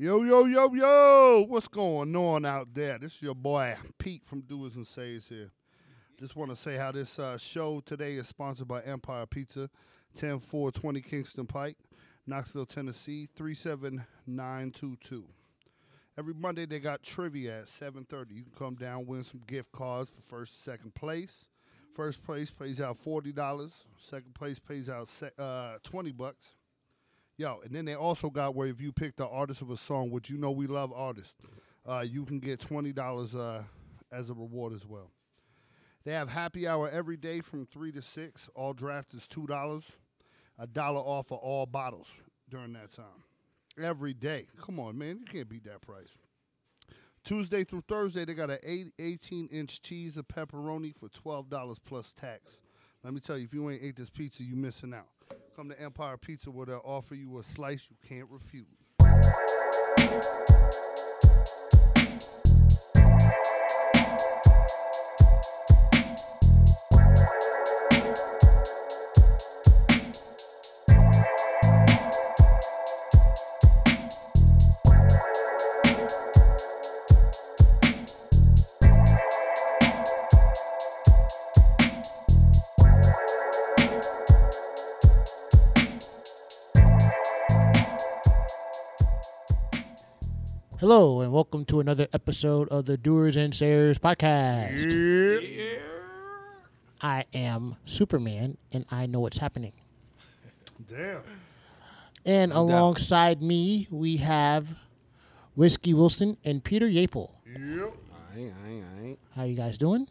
Yo, yo, yo, yo! What's going on out there? This is your boy Pete from Doers and Sayers here. Just want to say how this uh, show today is sponsored by Empire Pizza, 10420 Kingston Pike, Knoxville, Tennessee, 37922. Every Monday they got trivia at 7:30. You can come down, win some gift cards for first, second place. First place pays out forty dollars. Second place pays out se- uh, twenty bucks. Yo, and then they also got where if you pick the artist of a song, which you know we love artists, uh, you can get twenty dollars uh, as a reward as well. They have happy hour every day from three to six. All draft is two dollars, a dollar off of all bottles during that time. Every day. Come on, man, you can't beat that price. Tuesday through Thursday, they got an eight, 18 inch cheese of pepperoni for $12 plus tax. Let me tell you, if you ain't ate this pizza, you missing out. Come to Empire Pizza where they'll offer you a slice you can't refuse. Hello, and welcome to another episode of the Doers and Sayers podcast. I am Superman, and I know what's happening. Damn. And alongside me, we have Whiskey Wilson and Peter Yapel. Yep. I ain't, I ain't, I ain't. How you guys doing?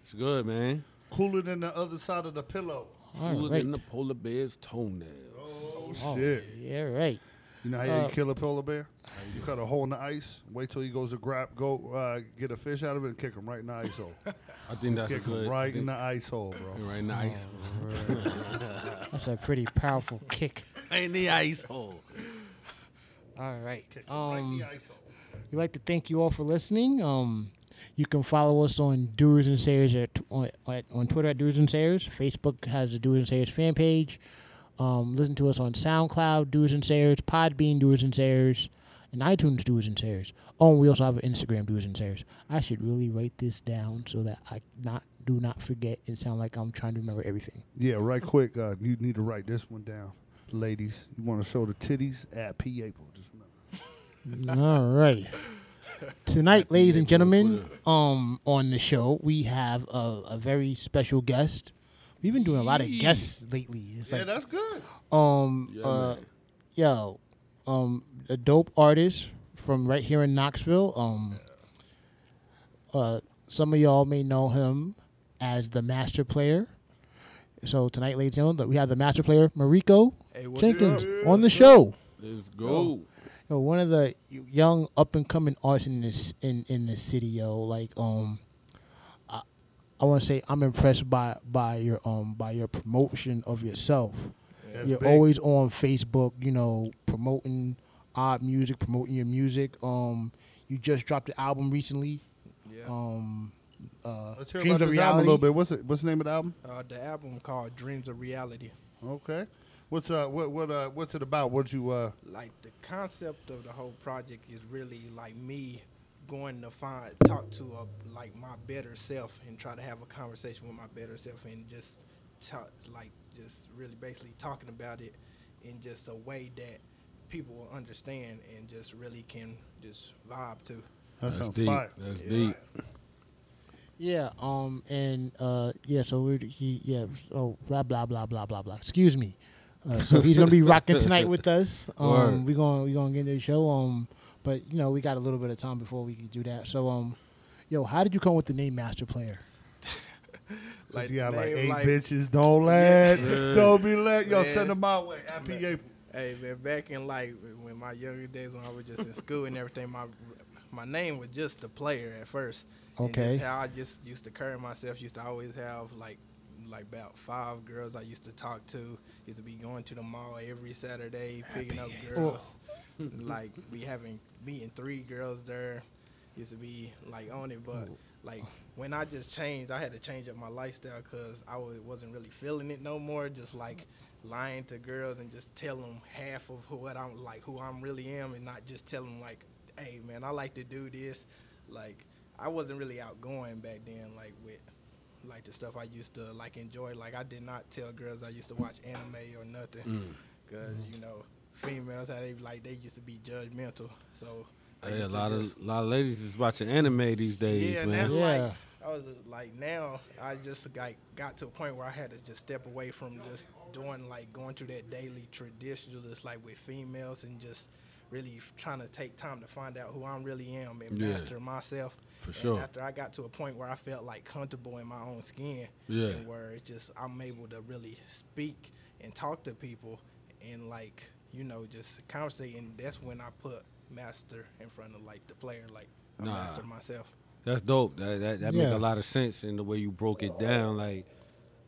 It's good, man. Cooler than the other side of the pillow. All Cooler right. than the polar bear's toenails. Oh, Oh, shit. Yeah, right. You know how Uh, you kill a polar bear? You cut a hole in the ice, wait till he goes to grab, go uh, get a fish out of it, and kick him right in the ice hole. I think that's a kick him good. right in the ice hole, bro. Right in the ice. That's a pretty powerful kick. in the ice hole. All right. Kick him right in Um, the ice hole. We'd like to thank you all for listening. Um, you can follow us on Doers and Sayers at, on, at, on Twitter at Doers and Sayers. Facebook has the Doers and Sayers fan page. Um, listen to us on SoundCloud, Doers and Sayers, Podbean, Doers and Sayers, and iTunes, Doers and Sayers. Oh, and we also have an Instagram, Doers and Sayers. I should really write this down so that I not do not forget and sound like I'm trying to remember everything. Yeah, right quick. Uh, you need to write this one down, ladies. You want to show the titties at P April. Just remember. All right. Tonight, ladies and gentlemen, um, on the show we have a, a very special guest. We've been doing a lot of guests lately. It's yeah, like, that's good. um, Yeah, uh, yo, um, a dope artist from right here in Knoxville. Um, uh, some of y'all may know him as the master player. So tonight, ladies and gentlemen, we have the master player Marico Hey, Jenkins up? on the show. Let's go. Yo, one of the young up and coming artists in this in in this city, yo. Like um, I, I want to say I'm impressed by by your um by your promotion of yourself. That's You're big. always on Facebook, you know, promoting odd music, promoting your music. Um, you just dropped the album recently. Yeah. Um, uh, Let's hear Dreams about of this album Reality. a little bit. What's it? What's the name of the album? Uh, the album called Dreams of Reality. Okay. What's uh what what uh what's it about? What you uh Like the concept of the whole project is really like me going to find talk to a like my better self and try to have a conversation with my better self and just talk like just really basically talking about it in just a way that people will understand and just really can just vibe to. that That's deep. fire. That's Yeah. deep. Yeah. Um. And uh. Yeah. So we he yeah. So blah blah blah blah blah blah. Excuse me. Uh, so he's gonna be rocking tonight with us. Um. Word. We gonna we gonna get into the show. Um. But you know we got a little bit of time before we can do that. So um. Yo, how did you come with the name Master Player? Like, you got like eight like- bitches. Don't let. Yeah. Don't be let. Yo, Man. send them my way. at P April. Hey man, back in like when my younger days when I was just in school and everything, my my name was just the player at first. And Okay. just how I just used to carry myself. Used to always have like like about five girls I used to talk to. Used to be going to the mall every Saturday, picking up girls. like we having meeting three girls there. Used to be like on it, but like when I just changed, I had to change up my lifestyle because I wasn't really feeling it no more. Just like lying to girls and just tell them half of who what I'm like who I'm really am and not just tell them like, hey man, I like to do this. Like I wasn't really outgoing back then, like with like the stuff I used to like enjoy. Like I did not tell girls I used to watch anime or nothing, Mm. because you know females how they like they used to be judgmental. So I Hey, a lot just- of lot of ladies is watching anime these days, Yeah, man. now- Yeah. like- I was just like now I just like got to a point where I had to just step away from just doing like going through that daily traditionalist like with females and just really trying to take time to find out who I really am and Yeah. master myself. For And sure. After I got to a point where I felt like comfortable in my own skin, Yeah. where it's just I'm able to really speak and talk to people and like you know just conversate, and that's when I put master in front of like the player, like I Nah. master myself. That's dope. That that, that make Yeah. a lot of sense in the way you broke it down. Like,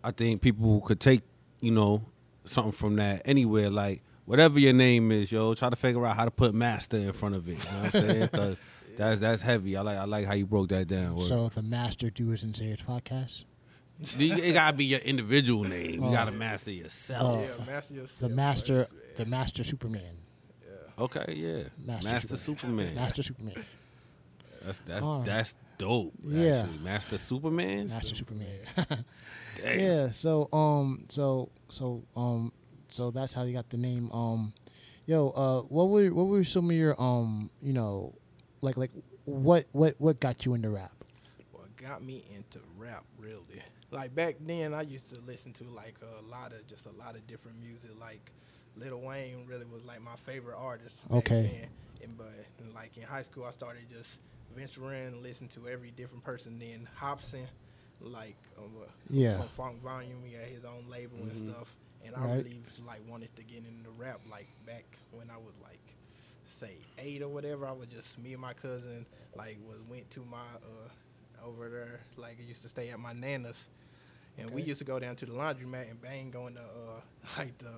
I think people could take you know something from that anywhere. Like, whatever your name is, yo, try to figure out how to put master in front of it. You know what I'm saying? 'Cause that's that's heavy. I like I like how you broke that down. Word. So the Master Doers and Sayers podcast, You- it gotta be your individual name. You gotta master yourself. Oh. Yeah, master yourself. the Master, it's- the Master Superman, Okay, yeah. Master Master, Superman. Master Superman, That's that's that's dope. Yeah. Actually. Master Superman. Master Superman. Damn. Yeah. So um. So so um. So that's how you got the name. Um. Yo. Uh. What were what were some of your um. You know, like like what what what got you into rap? what got me into rap really like back then i used to listen to like a lot of just a lot of different music like Lil Wayne really was like my favorite artist back Okay. then. and but like in high school i started just venturing listen to every different person then Hopsin like um, uh, Yeah. from funk volume he had his own label Mhm. and stuff and i Right. really like wanted to get into rap like back when i was like say eight or whatever i would just me and my cousin like was went to my uh over there like I used to stay at my nana's and we used to go down to the laundromat and bang on the uh like the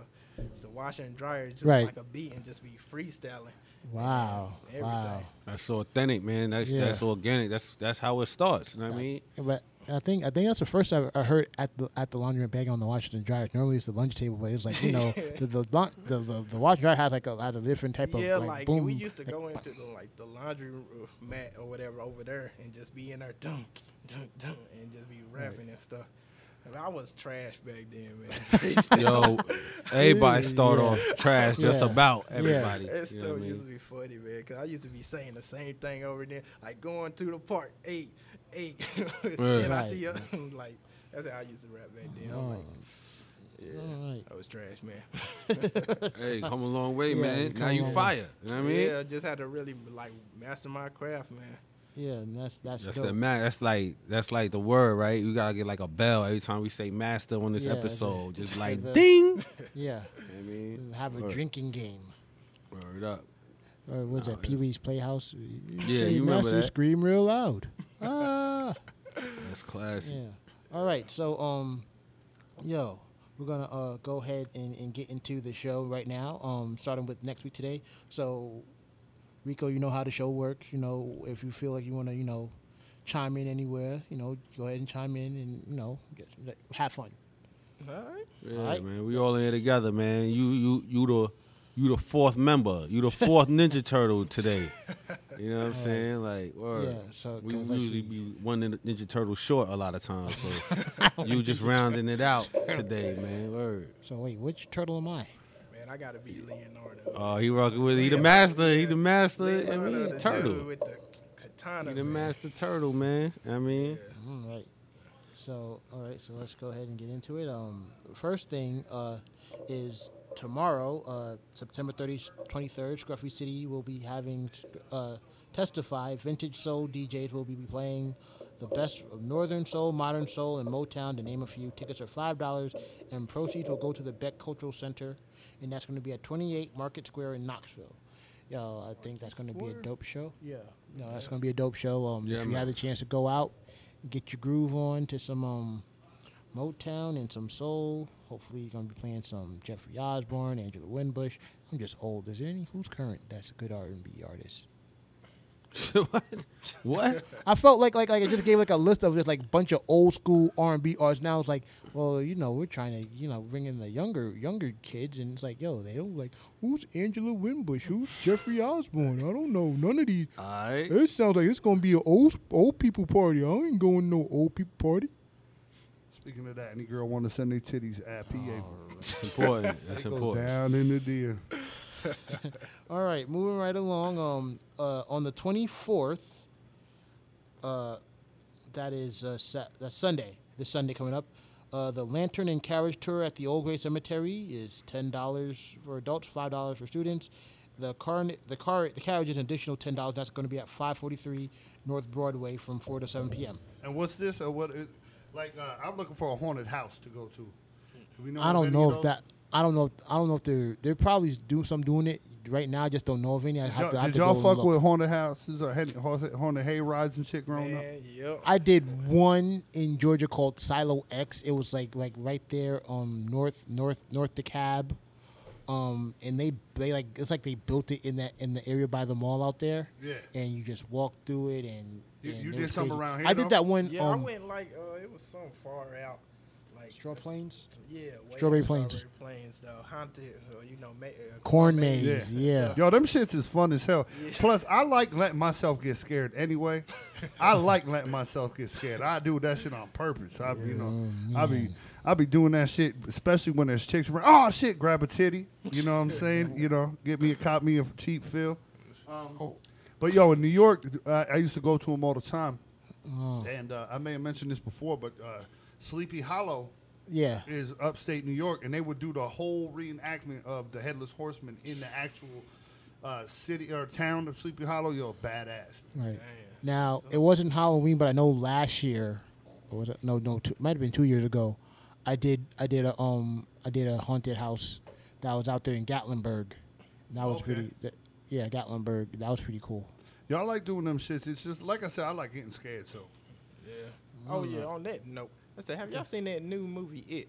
the washer and dryer just Right. like a beat and just be freestyling Wow. everything Wow. That's so authentic, man. That's Yeah. that's organic. That's that's how it starts. You know what I mean? But I think I think that's the first I, I heard at the at the laundry bag on the Washington dryer. Normally it's the lunch table, but it's like you know the the laun- the, the, the wash dryer has like a has a different type yeah, of like, like, boom. we used to like, go into the like the laundry uh, mat or whatever over there and just be in there dum dum dum and just be rapping and stuff. And I was trash back then, man. Yo, everybody start Yeah. off trash just Yeah. about Yeah. everybody. That You know stuff what I used to be funny, man. Cause I used to be saying the same thing over there, like going to the park, eight, eight, and I see, uh, like that's how I used to rap back then. I'm Oh, like, yeah, alright. I was trash, man. Hey, come a long way, Yeah, man. come Now you long fire. You know what I mean? yeah, just had to really like master my craft, man. Yeah, and that's that's, That's dope. the man. That's like that's like the word, right? You gotta get like a bell every time we say master on this Yeah, that's episode. Just like it. ding. Yeah, I mean? have a Word. drinking game. Word up. Or was Nah, that Pee Wee's Playhouse? Yeah, you remember that. Scream real loud. ah. That's classic. Yeah. All right. So, um, yo, we're gonna uh go ahead and, and get into the show right now. Um, starting with next week today. So, Rico, you know how the show works. You know, if you feel like you want to, you know, chime in anywhere, you know, go ahead and chime in and you know, get, have fun. All right. Yeah, Alright. man. We all in here together, man. You you you the you the fourth member. You the fourth Ninja Turtle today. You know what I'm Alright. saying? Like, word. Yeah. So We 'cause let's usually be one Ninja Turtle short a lot of times. So you just rounding it out today, man. Word. So wait, which turtle am I? Man, I gotta be Leonardo. Oh, he rocking with he the master. He the master. I mean, the dude turtle. with the katana. He the man. master turtle, man. I mean, All right. So, all right. So let's go ahead and get into it. Um, first thing uh, is tomorrow, uh, September 30th, 23rd, Scruffy City will be having uh, Testify. Vintage Soul DJs will be playing the best of Northern Soul, Modern Soul, and Motown, to name a few. Tickets are $5, and proceeds will go to the Beck Cultural Center, and that's going to be at 28 Market Square in Knoxville. Yo, I think that's going to be a dope show. Yeah. No, that's going to be a dope show. Um, Yeah, if you man. have the chance to go out, get your groove on to some um, Motown and some soul. Hopefully, you're gonna be playing some Jeffrey Osborne, Angela Winbush. I'm just old. Is there any who's current? That's a good R&B artist. what? What? I felt like like like I just gave like a list of just like bunch of old school R and B artists. Now it's like, well, you know, we're trying to you know bring in the younger younger kids, and it's like, yo, they don't like who's Angela Winbush, who's Jeffrey Osborne. I don't know none of these. All right. It sounds like it's gonna be an old old people party. I ain't going to no old people party. Speaking of that, any girl want to send their titties at PA? That's important. That's It goes important. down in the deal. All right, moving right along. Um, uh, on the twenty fourth, uh, that is uh, sa- that's Sunday. This Sunday coming up. Uh, the Lantern and Carriage Tour at the Old Gray Cemetery is ten dollars for adults, five dollars for students. The car, the car, the carriage is an additional ten dollars. That's going to be at five forty three North Broadway from four to seven p.m. And what's this? Or what? Is, like, uh, I'm looking for a haunted house to go to. Do we know I don't know if that. I don't know. If, I don't know if they're they're probably do some doing it right now. I just don't know of any. I Did have y'all, to. I have did to y'all go fuck look. with haunted houses or haunted, haunted haunted hay rides and shit growing up? Yep. I did one in Georgia called Silo X. It was like like right there, um, north north north DeKalb, um, and they they like it's like they built it in that in the area by the mall out there. Yeah. And you just walk through it, and, You- and you it did was crazy. around here, I though? did that one. Yeah, I um, went like uh, it was some far out, like Straw Plains, yeah, Strawberry planes. Plains. Strawberry Plains, though, haunted, uh, you know, ma- uh, corn maze. maze. Yeah. Yeah. Yo, them shits is fun as hell. Yeah. Plus, I like letting myself get scared anyway. I like letting myself get scared. I do that shit on purpose. I, you know, I be, I be doing that shit, especially when there's chicks around. Oh shit, grab a titty. You know what I'm saying? You know, get me a cop me a cheap fill. Um, but yo, in New York, I, I used to go to them all the time, Oh. and uh, I may have mentioned this before, but uh, Sleepy Hollow Yeah. is upstate New York, and they would do the whole reenactment of the Headless Horseman in the actual uh, city or town of Sleepy Hollow. You're a badass. Right. Now it wasn't Halloween, but I know last year, or was it? No, no, two, might have been two years ago. I did, I did a, um, I did a haunted house that was out there in Gatlinburg. That was Okay. pretty. That, yeah, Gatlinburg. That was pretty cool. Y'all like doing them shits. It's just like I said, I like getting scared. So Yeah. Oh yeah. On that note, I said, have y'all seen that new movie? It.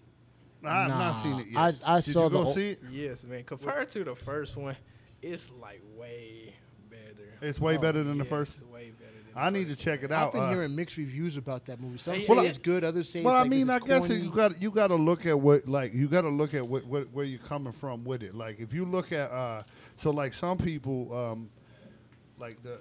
I've Nah, not seen it yet. I- I Did saw you the go o- see it? Yes, man. Compared to the first one, it's like way better. It's way Oh, better than the Yes, first. Way better. Than I the need to first check one. it out. I've been uh, hearing mixed reviews about that movie. Some Well, say I- it's good, others say Well, it's I like mean, this I is guess corny. you got you got to look at what like you got to look at what, what where you're coming from with it. Like if you look at uh, so like some people um, like the, uh,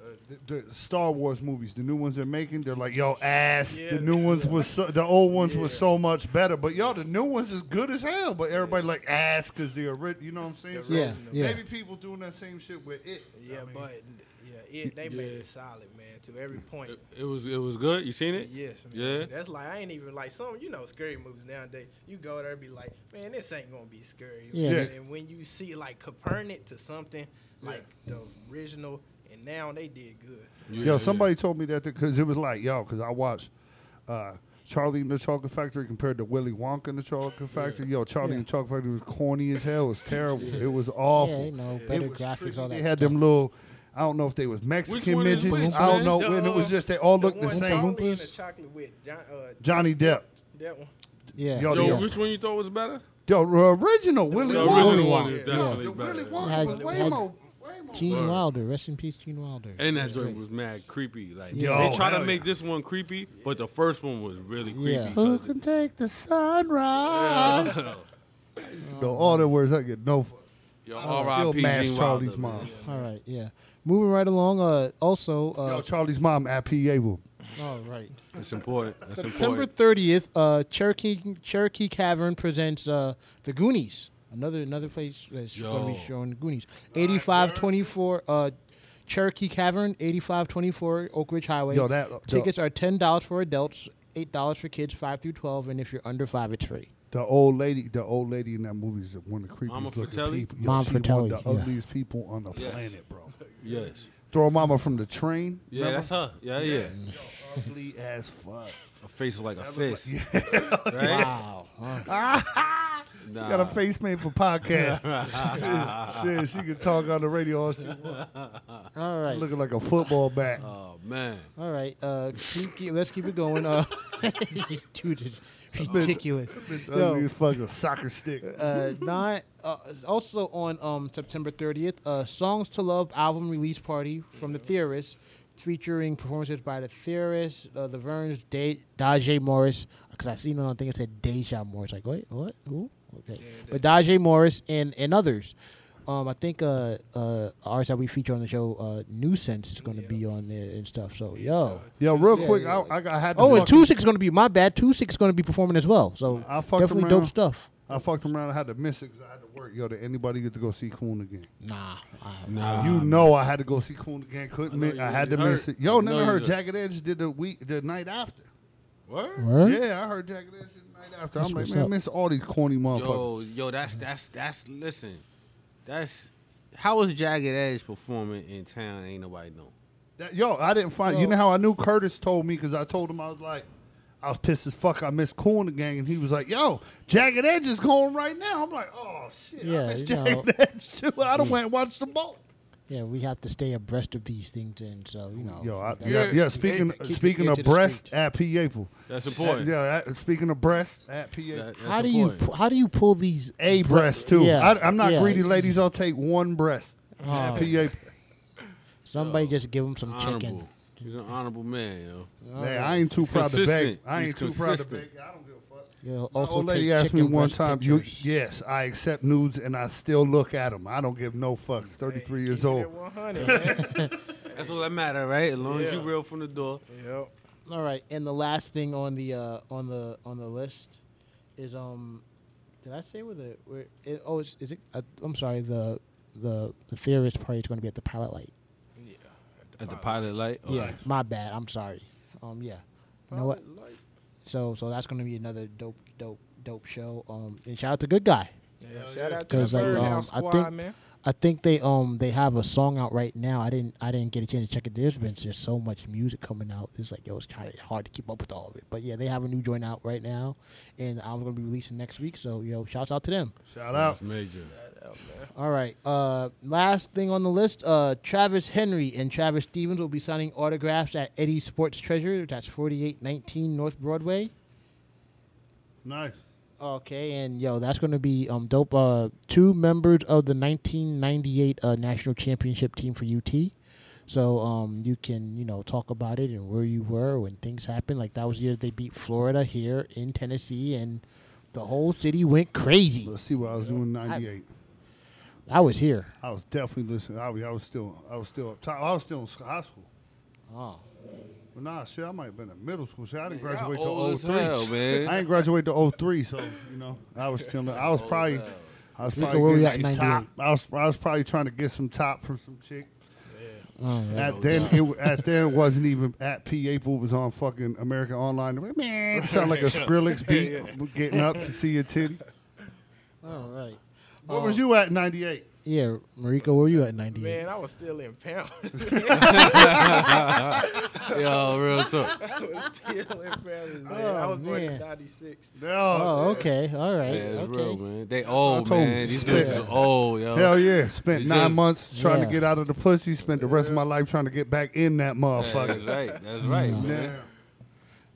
the the Star Wars movies, the new ones they're making, they're like yo ass. Yeah. The new ones was so, the old ones was so much better, but yo the new ones is good as hell. But everybody like ass because they're ori- you know what I'm saying? The Yeah, original. yeah. Maybe people doing that same shit with it. Yeah, I mean, but yeah, it they made it solid, man. To every point. It, it was it was good. You seen it? Yes, man. Yeah. That's like I ain't even like some you know scary movies nowadays. You go there and be like, man, this ain't gonna be scary. Yeah. Yeah. And when you see like comparing it to something like the original, and now they did good. Yeah, Yo, yeah. somebody told me that because it was like, yo, because I watched uh, Charlie and the Chocolate Factory compared to Willy Wonka and the Chocolate Factory. Yo, Charlie Yeah. and the Chocolate Factory was corny as hell. It was terrible. It was awful. Yeah, you know, It better was graphics, strictly- all that. They had stuff. them little. I don't know if they was Mexican one midgets. which, I don't know. The, and it was uh, just they all looked the one same. Charlie and the chocolate with John, uh, Johnny Depp. that one. Yeah. Yo, Yo, yeah. which one you thought was better? Yo, the original Willy Wonka. The original one is Yeah. definitely the better. Willy Wonka Had- was way had more. Way more. Gene Word. Wilder. Rest in peace, Gene Wilder. And that That's joint was mad creepy. Like Yo, they try to hell make yeah. this one creepy, but the first one was really creepy. Yeah. Who 'cause- can take the sunrise? Yo, all the words I get no. Yo, Still R.I.P. mash Gene Charlie's Wilder, mom. man. All right, yeah. Moving right along. Uh, also, uh, Yo, Charlie's mom at P. Able. all right. That's important. That's September important. thirtieth, uh, Cherokee Cherokee Cavern presents uh, the Goonies. Another another place that's going to Yo. be showing the Goonies. Eighty five twenty four. Uh, Cherokee Cavern, eighty five twenty four Oak Ridge Highway. Yo, that- tickets are ten dollars for adults, eight dollars for kids five through twelve, and if you're under five, it's free. The old lady, the old lady in that movie is one of the creepiest Mama looking Fratelli? people. Yo, Mom she Fratelli, one of the yeah. ugliest people on the Yes. planet, bro. Yes. Throw mama from the train. Yeah, remember? that's her. Yeah, yeah. ugly as fuck. Her face like a That look fist. Right? Wow. Huh. She got a face made for podcast. Shit, she can talk on the radio. All she want. All right. Looking like a football bat. Oh man. All right. Uh, keep, keep- let's keep it going. Uh, dude, it's ridiculous. Bitch Yo. ugly as fuck, a soccer stick. uh, not uh, also on um, September 30th, uh, "Songs to Love" album release party from the Theorists. Featuring performances by the Theorists, uh, the Verns, De- Dajay Morris. Because I seen it on thing it said Deja Morris. Like wait, what? Who? Okay, Yeah, but Dajay Morris and and others. Um, I think uh, uh, artists that we feature on the show, uh, Nuisance is going to Yeah. be on there and stuff. So yo. Yo, real Yeah, quick, yeah. I, I, I had to Oh, and fucking- Two Six is going to be my bad. Two Six is going to be performing as well. So I definitely around. dope stuff. I fucked around. I had to miss it because I had to work. Yo, did anybody get to go see Coon again? Nah, I, Nah, you know I had to go see Coon again. Couldn't I know miss. I had to You miss it. Yo, never know heard did. Jagged Edge did the week the night after. What? Word? Yeah, I heard Jagged Edge did the night after. That's I'm like, man, up. miss all these corny motherfuckers. Yo, yo, that's that's that's listen. That's how was Jagged Edge performing in town? Ain't nobody know. That, yo, I didn't find. you know how I knew Curtis told me because I told him I was like, I was pissed as fuck. I missed Coon again, and he was like, "Yo, Jagged Edge is going right now." I'm like, "Oh shit, Yeah, I missed you know. Jagged Edge too." I done went and watched them both. Yeah, we have to stay abreast of these things, and so you know. Yo, I, that- yeah, Yeah. yeah. Speaking Keep it speaking of to the breast street. at P April. That's important. Yeah, at- speaking of breast at P April. That- that's how do you important. pu- how do you pull these A bre- breast too. Yeah, I, I'm not yeah. greedy, ladies. I'll take one breast. Oh. At P April. Somebody just give him some honorable. Chicken. He's an honorable man, yo. Man, I ain't too He's proud to beg. consistent. I ain't He's too proud to consistent. beg. I don't give a fuck. Yeah, also old lady take asked me chicken one breast time, you, pictures. yes, I accept nudes and I still look at them. I don't give no fucks. 33 years old. 100, man. That's all that matter, right? As long as you Yeah. real from the door. yep. All right, and the last thing on the uh, on the on the list is um, did I say where the where it, oh is, is it? Uh, I'm sorry, the the the theorist party is going to be at the Pilot Light. Yeah. At the pilot light. Oh, Yeah, my bad. I'm sorry. Um, yeah. You know what? Like, So so that's going to be another dope dope dope show. Um, and shout out to Good Guy. yeah, Hell shout yeah. out to the 'Cause, like, Birdhouse um, I Squad, think- man. I think they um they have a song out right now. I didn't I didn't get a chance to check it. There's been just so much music coming out. It's like yo, it's kind of hard to keep up with all of it. But yeah, they have a new joint out right now, and I'm gonna be releasing next week. So yo, shouts out to them. Shout out. That's major. All right. Uh, last thing on the list, uh, Travis Henry and Travis Stephens will be signing autographs at Eddie Sports Treasure. That's 4819 North Broadway. Nice. Okay, and yo, that's going to be um dope. Uh, two members of the 1998 uh, national championship team for UT. So um, you can you know talk about it and where you were when things happened. Like that was the year they beat Florida here in Tennessee, and the whole city went crazy. Let's see what I was doing in 98. I was here. I was definitely listening. I was, I was still, I was still up top. I was still in high school. Oh, But nah, shit, I might have been in middle school. Shit, I didn't Y'all graduate old till as 03. hell, man. I ain't graduate to 03, so you know, I was still. I was probably. I was probably where at top. I was, I was probably trying to get some top from some chick. all right. Oh, at then, it at then it wasn't even at P April. It was on fucking American Online. Man, it sounded like a Skrillex beat. Getting up to see your titty. all right. What was uh, you at in '98? Yeah, Marico, where were you at in 98? Man, I was still in pound. Yo, real talk. I was still in pound. Man. Oh, I was born in man. 96. Oh, okay. All right. Yeah, okay. real, man. They old, told man. you. These dudes is old, yo. Hell yeah! Spent You nine just- months trying Yeah. to get out of the pussy. Spent the rest of my life trying to get back in that Yeah, motherfucker. That's right. That's right, Mm. man.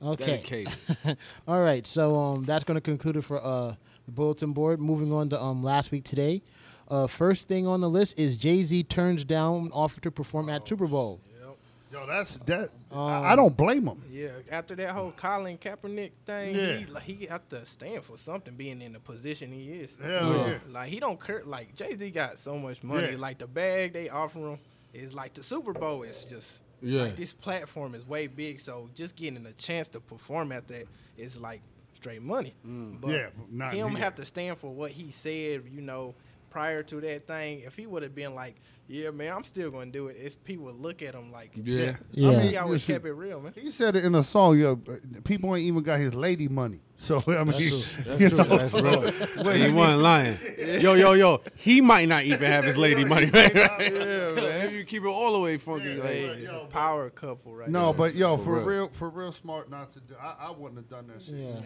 Yeah. Okay. All right. So um, that's going to conclude it for uh the bulletin board. Moving on to um last week today. Uh, first thing on the list is Jay Z turns down an offer to perform at Super Bowl. Yep. Yo, that's that. Um, I, I don't blame him. Yeah, after that whole Colin Kaepernick thing, Yeah. he like he have to stand for something, being in the position he is. Hell Yeah. yeah. Like he don't care. Like Jay Z got so much money. Yeah. Like the bag they offer him is like the Super Bowl is just Yeah. like this platform is way big. So just getting a chance to perform at that is like straight money. But Yeah, not him here. have to stand for what he said. You know, prior to that thing, if he would have been like, "Yeah, man, I'm still gonna do it," it's people would look at him like, Yeah. Yeah. I mean, he always Listen, kept it real, man. He said it in a song. Yo, people ain't even got his lady money. So I mean, That's you true. That's true. know, That's real. Well, he wasn't lying. Yo, yo, yo. He might not even have his lady money. Right? right? Yeah, man. You keep it all the way funky. Yeah, like, yeah. Yo, power couple, right? No, there. but yo, for for real. real. for real smart not to do. I, I wouldn't have done that shit. Yeah.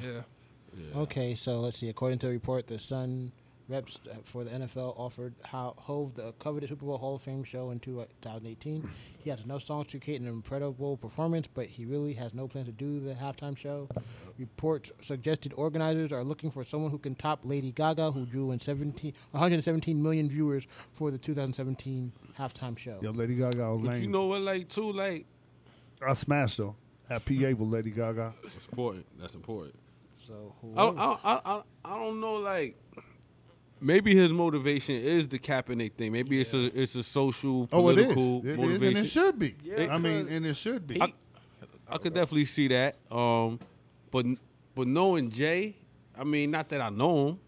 yeah. Okay, so let's see. According to a report, the Sun reps uh, for the NFL offered Ho- Hov the coveted Super Bowl halftime show in 2018. He has enough songs to create an incredible performance, but he really has no plans to do the halftime show. Reports suggested organizers are looking for someone who can top Lady Gaga, who drew in 17, 117 million viewers for the 2017 halftime show. Yo, Lady Gaga was But lame. you know what, like too, like I smashed though. Had PA with Lady Gaga. That's important. That's important. So I, I, I, I, I don't know. Like, maybe his motivation is the Kaepernick thing. Maybe it's a it's a social Oh, it is. political It is, motivation. and it should be. Yeah, I mean, and it should be. I, I could definitely see that. Um, but but knowing Jay, I mean, not that I know him,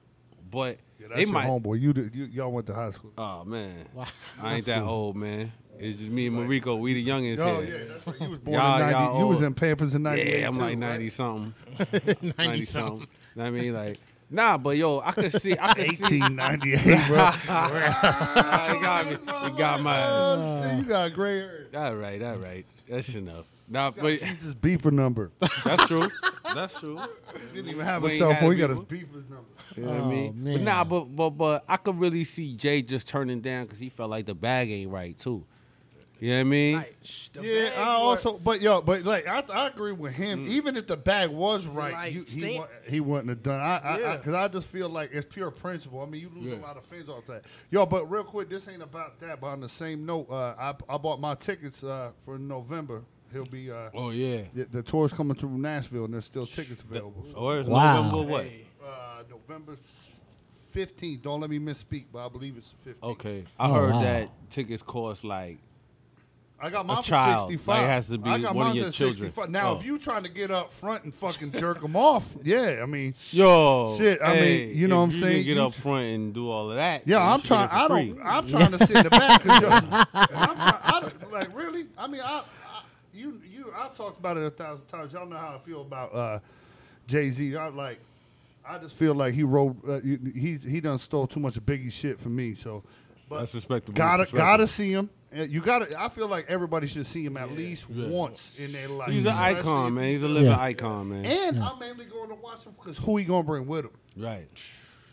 but yeah, they your might. homeboy. You, did- you y'all went to high school. Oh man, Wow. I ain't that old, man. It's just me and Marico. We the youngins here. Oh here. yeah, that's right. You was born Y'all- in ninety. y'all was in Pampers in ninety eight. Yeah, I'm like ninety right? something. ninety something. I mean, like, nah, but yo, I could see, I could see. 1898, bro. I got me. You got my. Oh, shit, you got a gray hair. All right, all right. That's enough. Nah, Got but Jesus beeper number. that's true. That's true. Didn't even have We a cell phone. He got his beeper. number. You know what I Oh, mean? But nah, but but but I could really see Jay just turning down because he felt like the bag ain't right too. You know what I mean? Like, sh- the Yeah, bag I was- also, but yo, but like I, I agree with him. Even if the bag was right, Like, you, he stink- wa- he wouldn't have done. I, I, Yeah. because I, just feel like it's pure principle. I mean, you lose Yeah. a lot of fans off that. Yo, but real quick, this ain't about that. But on the same note, uh, I I bought my tickets uh, for November. He'll be uh, oh yeah. the, the tour's coming through Nashville, and there's still tickets available. So, Or is Wow. November what? Hey, uh, November fifteenth. Don't let me misspeak, but I believe it's the fifteenth. Okay, I Oh, heard wow. that tickets cost like I got mine for child. sixty Like, it has to be I got one of mine your at children. 65. Now, Oh. if you trying to get up front and fucking jerk them off, yeah, I mean, yo. Shit, I mean, you know if what I'm you saying? Can get You- up front and do all of that. yeah, then you I'm should get trying. it for I free. don't. I'm trying to sit in the back. 'cause, yo, I'm trying, I don't, like really. I mean, I, I you you. I've talked about it a thousand times. Y'all know how I feel about uh, Jay Z. I like. I just feel like he wrote. Uh, he he done stole too much of Biggie shit from me. So, but That's respectable. Gotta Respectable. gotta see him. You gotta. I feel like everybody should see him at least Yeah. once in their life. He's an especially icon, man. He's a living Yeah. icon, man. And I'm mainly going to watch him because who he gonna bring with him? right.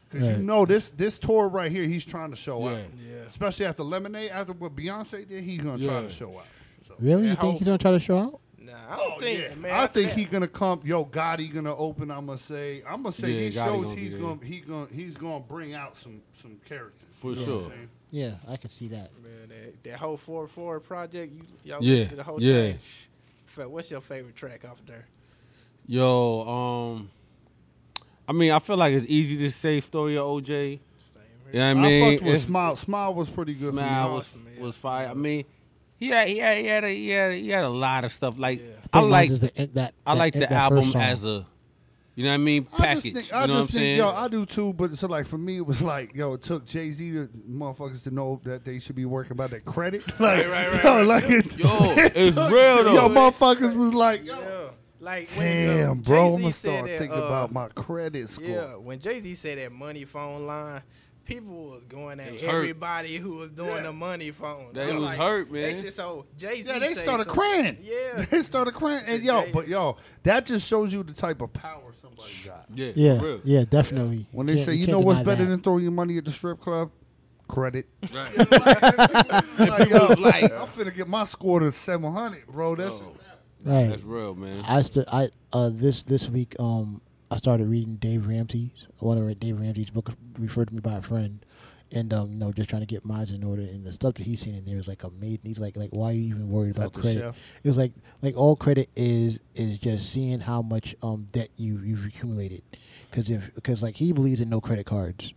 Because Right. you know this this tour right here, he's trying to show Yeah. out. Yeah. Especially after Lemonade, after what Beyonce did, he's gonna try to show out. So. Really? You think he's gonna try to show out? Nah, I oh, don't Oh, think, yeah. man. I think he's gonna come. Yo, Gotti gonna open. I'm gonna say. I'm gonna say Yeah, these Gotti shows. gonna be He's there. gonna he gonna he's gonna bring out some some characters. For You know sure. What I'm saying? Yeah, I can see that. Man, that, that whole four four project, you y'all Yeah, listen to the whole yeah. thing. What's your favorite track off there? Yo, um, I mean, I feel like it's easy to say story of OJ. Same Yeah, I I, mean, fucked with it's- Smile. Smile was pretty good. Smile for me. was Awesome, man. was fire. I mean, he had he had he had a, he had, a, he had a lot of stuff. Like Yeah. I, think like the, that, that, I like the album as a, you know what I mean, I package. just think, you I know what I'm think, saying? yo, I do too. But so like for me, it was like, yo, it took Jay Z to motherfuckers to know that they should be working about that credit. like, right, right, yo, right. like it's, Yo, it's took- real though. Yo, motherfuckers was like, yo, Yeah, like when damn, uh, bro, I'm Jay-Z gonna said start that, thinking uh, about my credit score. Yeah, when Jay Z said that money phone line, people was going at was hurt. everybody who was doing Yeah. the money phone. They I'm was hurt, man. They said so. Jay Z. Yeah, they started crying. Yeah. They started crying, and Said yo, Jay- but yo, that just shows you the type of power somebody got. yeah, Yeah, for real. yeah, definitely. When they Can't- say, you can't know what's better that. than throwing your money at the strip club? Credit. Right. like, yo, like- I'm finna get my score to 700, bro. That's Oh. right? That's real, man. I st- I uh this this week um I started reading Dave Ramsey's one of Dave Ramsey's book referred to me by a friend, and um you know just trying to get mine in order and the stuff that he's saying in there is like amazing. He's like like why are you even worried about credit? It's like like all credit is is just seeing how much um debt you you've accumulated, because if because like he believes in no credit cards.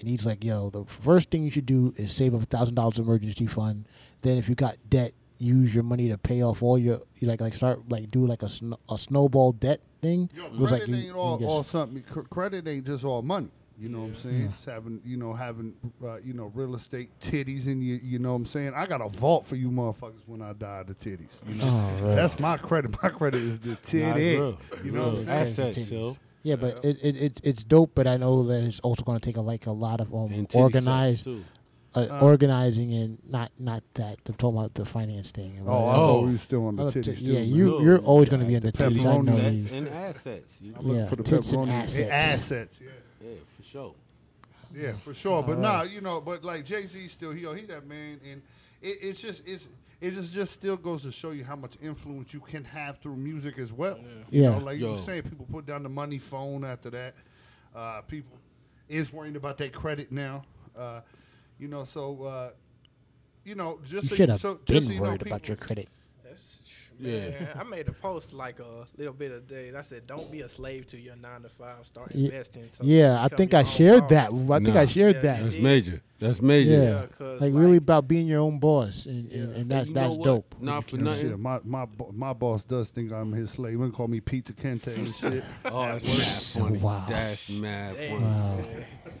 And he's like, yo, the first thing you should do is save up a thousand dollars emergency fund. Then if you got debt, use your money to pay off all your you like like start like do like a sn- a snowball debt thing. Yo, It was credit like you- ain't all, you all something. cr- Credit ain't just all money. You know what I'm saying? It's having, you know, having, uh, you know, real estate titties in you. You know what I'm saying? I got a vault for you motherfuckers when I die. The titties. You know, Oh, right. that's my credit. My credit is the Nah, titties. You know what I'm saying? Assets, Assets. Yeah, but it, it it's it's dope. But I know that it's also going to take a, like a lot of um organized too. Uh, Uh, organizing and not not that. I'm talking about the finance thing. and Oh, I Oh. we were still on the titties. t- too, yeah, you No, you're always yeah, going to be in the the titties. I know you. And assets. You, I'm Yeah, for the tits and pepperoni. assets. Assets, yeah. yeah, for sure. Yeah, for sure. But All nah, you know, but like Jay Z still he he that man, and it, it's just it's it just just still goes to show you how much influence you can have through music as well. You Yeah. know, like you Yo. were saying, people put down the money phone after that. Uh, people is worrying about their credit now. Uh, you know, so uh, you know, just You so should have so, been just so you know, worried about people- your credit. Yes. Yeah. Man, I made a post like a little bit of day. I said, "Don't be a slave to your nine to five. Start Ye- investing." so Yeah, I think I shared boss." that. I think I shared Yeah, that. That's did. major. That's major. Yeah. Yeah, 'cause, Like really about being your own boss, and, and, Yeah. and And that's you that's dope. Not for Yeah, nothing. shit, my my my boss does think I'm his slave. He wouldn't call me Pete Kente and shit. Oh, that's mad funny. Wow. That's mad Damn, funny. Wow.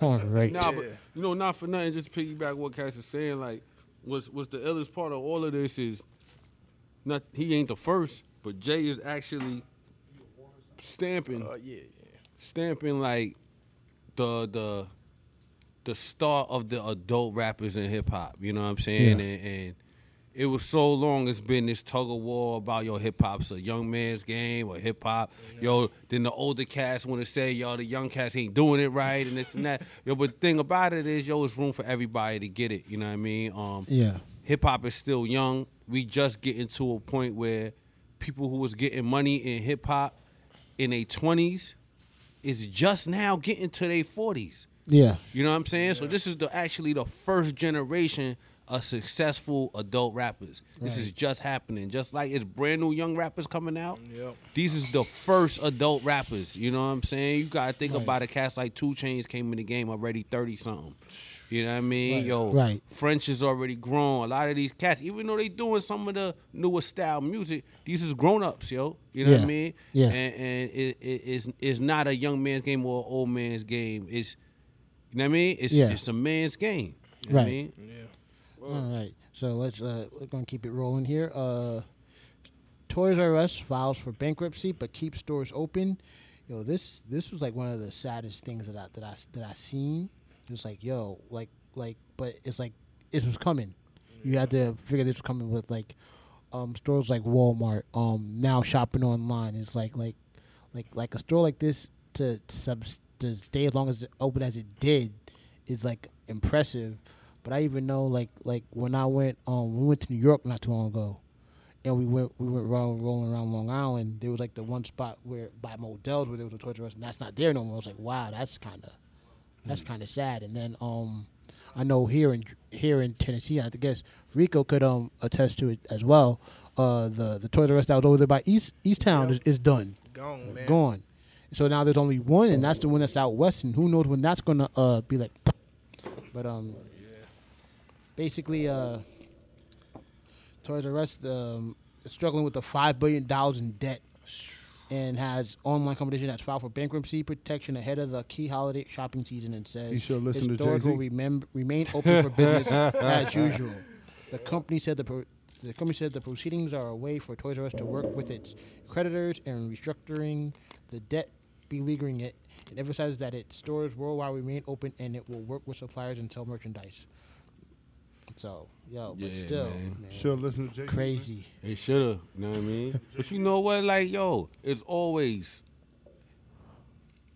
All right. Nah, but you know, not for nothing. Just piggyback what Cass is saying. Like, was was the illest part of all of this is not he ain't the first, but Jay is actually stamping, Uh, yeah, yeah. stamping like the the the start of the adult rappers in hip hop. You know what I'm saying? Yeah. And, and it was so long. It's been this tug of war about your hip hop's a young man's game or hip hop. Yo, then the older cats want to say yo the young cats ain't doing it right and this and that. yo, but the thing about it is yo, it's room for everybody to get it. You know what I mean? Um, Yeah. Hip hop is still young. We just getting to a point where people who was getting money in hip hop in their twenties is just now getting to their forties. Yeah. You know what I'm saying? So this is the actually the first generation of successful adult rappers. This is just happening. Just like it's brand new young rappers coming out. Yep. These is the first adult rappers. You know what I'm saying? You gotta think Right. about a cast like 2 Chainz came in the game already thirty something. You know what I mean? Right. Yo, Right. French is already grown. A lot of these cats, even though they doing some of the newer style music, these is grown ups, yo. You know what I mean? Yeah. And, and it, it, it's, it's not a young man's game or an old man's game. It's you know what I mean? It's Yeah. it's a man's game. You know what I Right. mean? Yeah. All right. So let's uh we're gonna keep it rolling here. Uh Toys R Us files for bankruptcy but keeps stores open. Yo, this this was like one of the saddest things that I that I that I seen. It was like, yo, like like but it's like it was coming. You had to figure this was coming with like um stores like Walmart, um now shopping online. It's like like like like a store like this to sub to stay as long as it open as it did is like impressive. But I even know like like when I went um we went to New York not too long ago, and we went we went rolling, rolling around Long Island. There was like the one spot where by Modell's where there was a Toys R Us, and that's not there no more. I was like, wow, that's kind of that's kind of sad. And then um I know here in here in Tennessee, I guess Rico could um attest to it as well. Uh, the the Toys R Us that was over there by East East Towne Yep. is, is done Gone, man. gone. So now there's only one, and that's the one that's out west, and who knows when that's gonna uh be like. But um, basically, uh, Toys R Us um, struggling with the five billion dollars in debt, and has online competition that's filed for bankruptcy protection ahead of the key holiday shopping season, and says You should listen to its stores Jay-Z. will remem- remain open for business as usual. The company said the. Pro- the company said the proceedings are a way for Toys R Us to work with its creditors and restructuring the debt, beleaguering it, and emphasizes that its stores worldwide remain open and it will work with suppliers and sell merchandise. So, yo, but Yeah, still, man. man, Should listen to Jay. crazy. They should have. You know what I mean? but you know what? Like, yo, it's always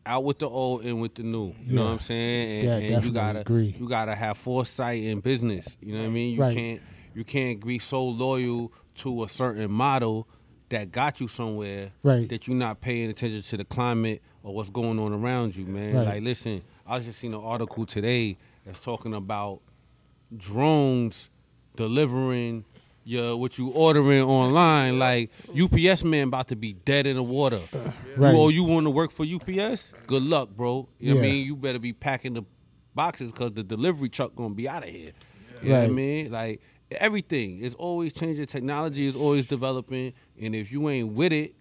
out with the old and with the new. You know what I'm saying? And, Yeah, and you definitely gotta agree. you gotta have foresight in business. You know what I mean? You Right. can't you can't be so loyal to a certain model that got you somewhere Right. that you're not paying attention to the climate or what's going on around you, man. Right. Like listen, I just seen an article today that's talking about drones delivering your what you ordering online. Like UPS man about to be dead in the water. Right. You, oh, you want to work for UPS? Good luck, bro. You know what I Yeah. mean? You better be packing the boxes because the delivery truck gonna be out of here. You know what I mean? Like everything is always changing. Technology is always developing, and if you ain't with it,